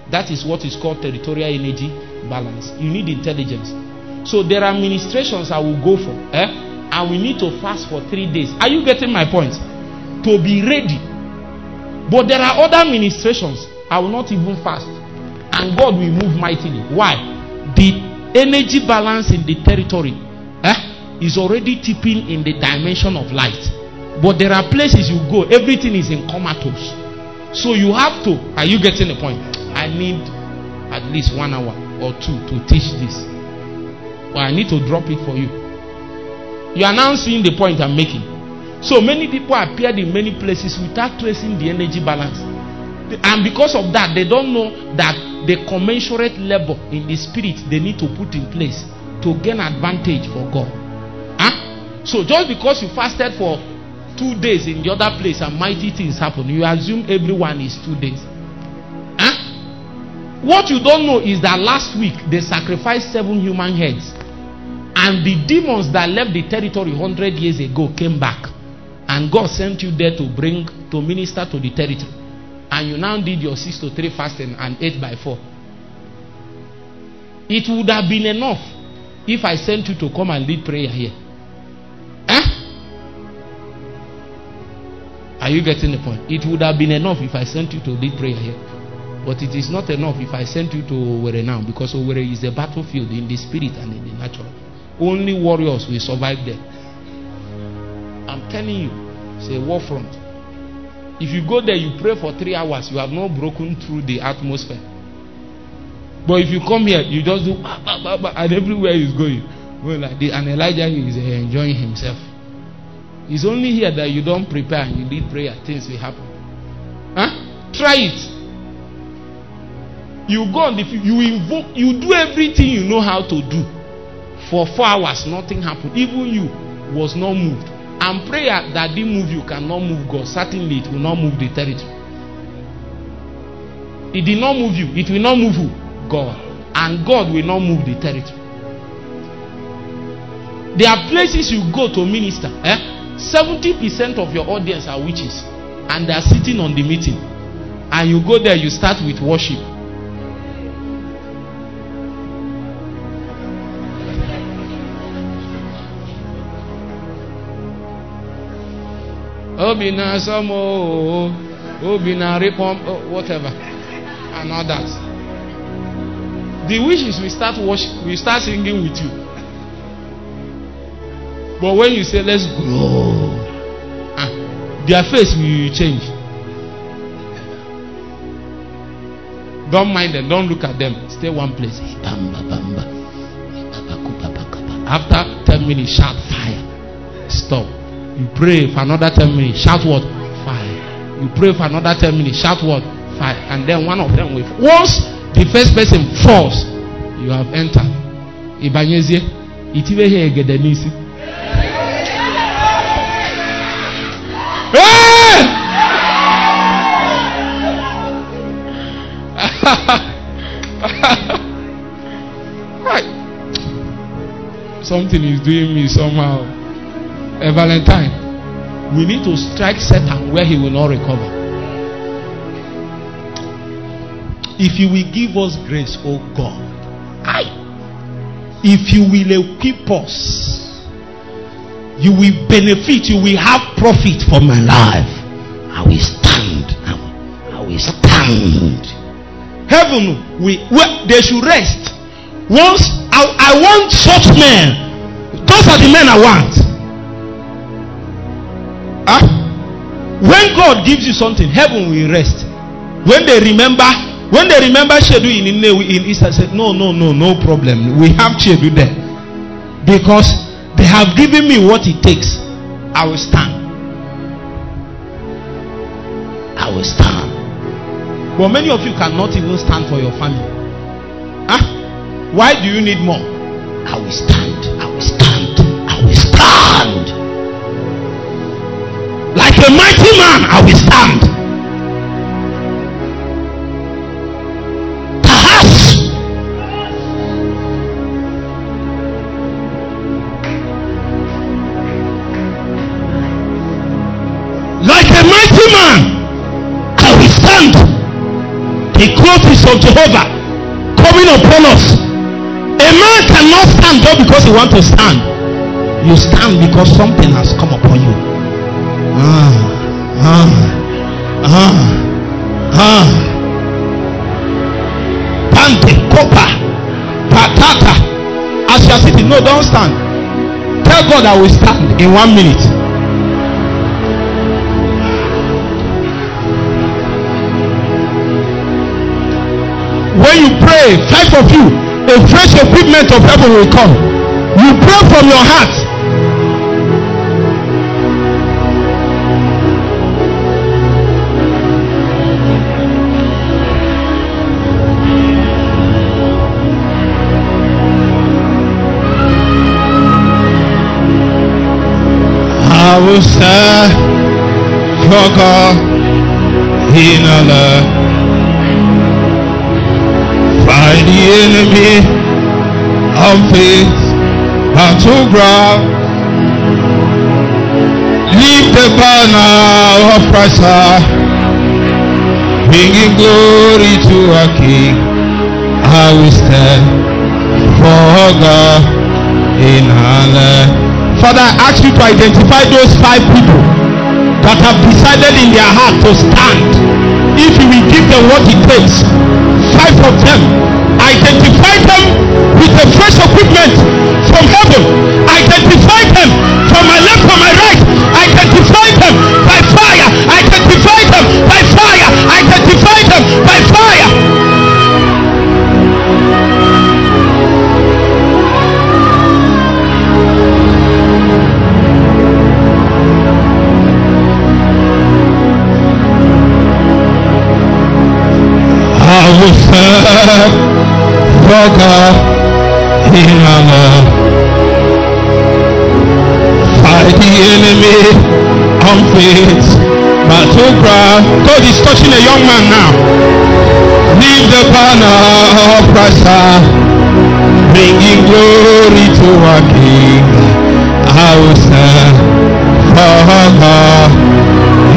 That is what is called territorial energy balance. You need intelligence. So there are ministrations I will go for, eh? and we need to fast for three days. Are you getting my point? To be ready. But there are other ministrations I will not even fast. And God will move mightily. Why? The energy balance in the territory eh, is already tipping in the dimension of light. But there are places you go, everything is in comatose. So you have to, are you getting the point? I need at least one hour or two to teach this. But I need to drop it for you. You are now seeing the point I'm making. So many people appeared in many places without tracing the energy balance. And because of that, they don't know that the commensurate level in the spirit they need to put in place to gain advantage for God. Huh? So just because you fasted for two days in the other place and mighty things happen, you assume everyone is two days. Huh? What you don't know is that last week they sacrificed seven human heads. And the demons that left the territory 100 years ago came back. And God sent you there to bring, to minister to the territory and you now did your 6 to 3 fasting and 8 by 4. It would have been enough if I sent you to come and lead prayer here. Eh? Are you getting the point? It would have been enough if I sent you to lead prayer here. But it is not enough if I sent you to Owerri now because Owerri is a battlefield in the spirit and in the natural. Only warriors will survive there. I'm telling you, it's a war front. If you go there, you pray for three hours, you have not broken through the atmosphere. But if you come here, you just do bah, bah, bah, and everywhere he's going. Well, like and Elijah is enjoying himself. It's only here that you don't prepare and you lead prayer, things will happen. Huh? Try it. You go on the you invoke, you do everything you know how to do. For four hours, nothing happened. Even you was not moved. And prayer that didn't move you cannot move God. Certainly, it will not move the territory. It did not move you. It will not move you. God. And God will not move the territory. There are places you go to minister. Eh? 70% of your audience are witches. And they are sitting on the meeting. And you go there, you start with worship. Obi na-asọ m obi na-arịpọ whatever. And all that. The witches will start worship will start singing with you. But when you say let's grow ah their face will change. Don't mind them. Don't look at them. Stay one place. After ten minutes shout fire. Stop you pray for another 10 minutes. Shout what? Fire. You pray for another 10 minutes. Shout what? Fire. And then one of them will. Once the first person falls, you have entered. Ibanyezie. Itiwe he egede n'isi. Something is doing me somehow. A Valentine, we need to strike Satan where he will not recover. If you will give us grace, oh God, I, if you will equip us, you will benefit, you will have profit for my life. I will stand. I will, stand. Heaven, we, we they should rest. Once I, I want such men. Those are the men I want. Huh? When God gives you something, heaven will rest. When they remember, when they remember Shedu in in, in East, said, No, no, no, no problem. We have Shedu there. Because they have given me what it takes. I will stand. I will stand. But many of you cannot even stand for your family. Huh? Why do you need more? I will stand. I will stand. I will stand. Like a mighty man, I will stand. Like a mighty man, I will stand. The clothes of Jehovah coming upon us. A man cannot stand just because he wants to stand. You stand because something has come upon you. Ah, ah, ah, ah. Pante, copa, patata. As you are sitting, no, don't stand. Tell God I will stand in one minute. When you pray, five of you, a fresh equipment of heaven will come. You pray from your heart. Will stand for in. Fight the enemy of faith battleground. Leave the banner of Christ bringing glory to our King. I will stand for God in Allah. Father, I ask you to identify those five people that have decided in their heart to stand. If you will give them what it takes, five of them, identify them with a fresh equipment from heaven. Identify them from my left, from my right. Identify them in. Fight the enemy. God is touching a young man now. Leave the banner of Christ bringing glory to our King. I will serve for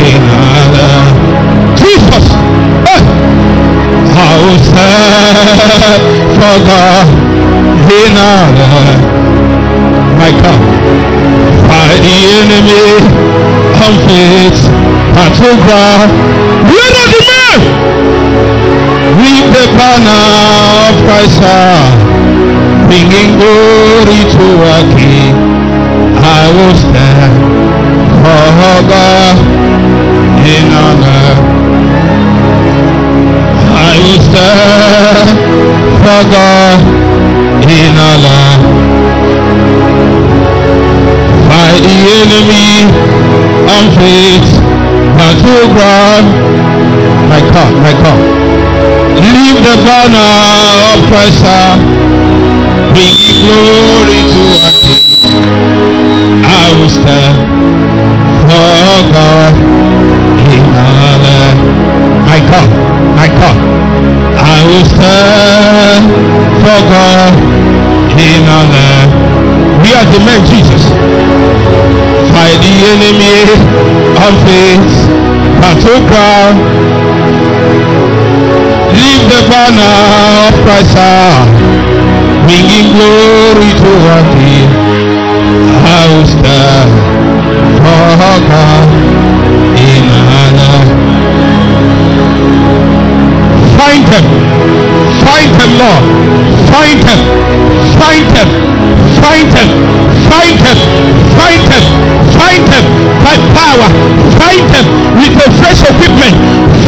in. Jesus. Stand for God in honor. My God, fight the enemy on faith, battleground. Where are the men? With the banner of Christ, bringing glory to our King. I will stand for God in honor. Will stand for God in Allah. Fight the enemy on faith, battleground. My God, my God. Leave the banner of Christ, bring glory to our King. I will stand for God in Allah. My God, my God, will stand for God in honor. We are the men, Jesus. Fight the enemy of faith, battleground. Leave the banner of Christ out, bringing glory to our King. I'll stand for God Find them. Find them, Lord. Find them. Find them. Find them. Find them. Find them. Find them by power. Find them with the fresh equipment.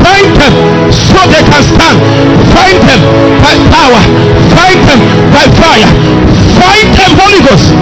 Find them so they can stand. Find them by power. Find them by fire. Find them, Holy Ghost.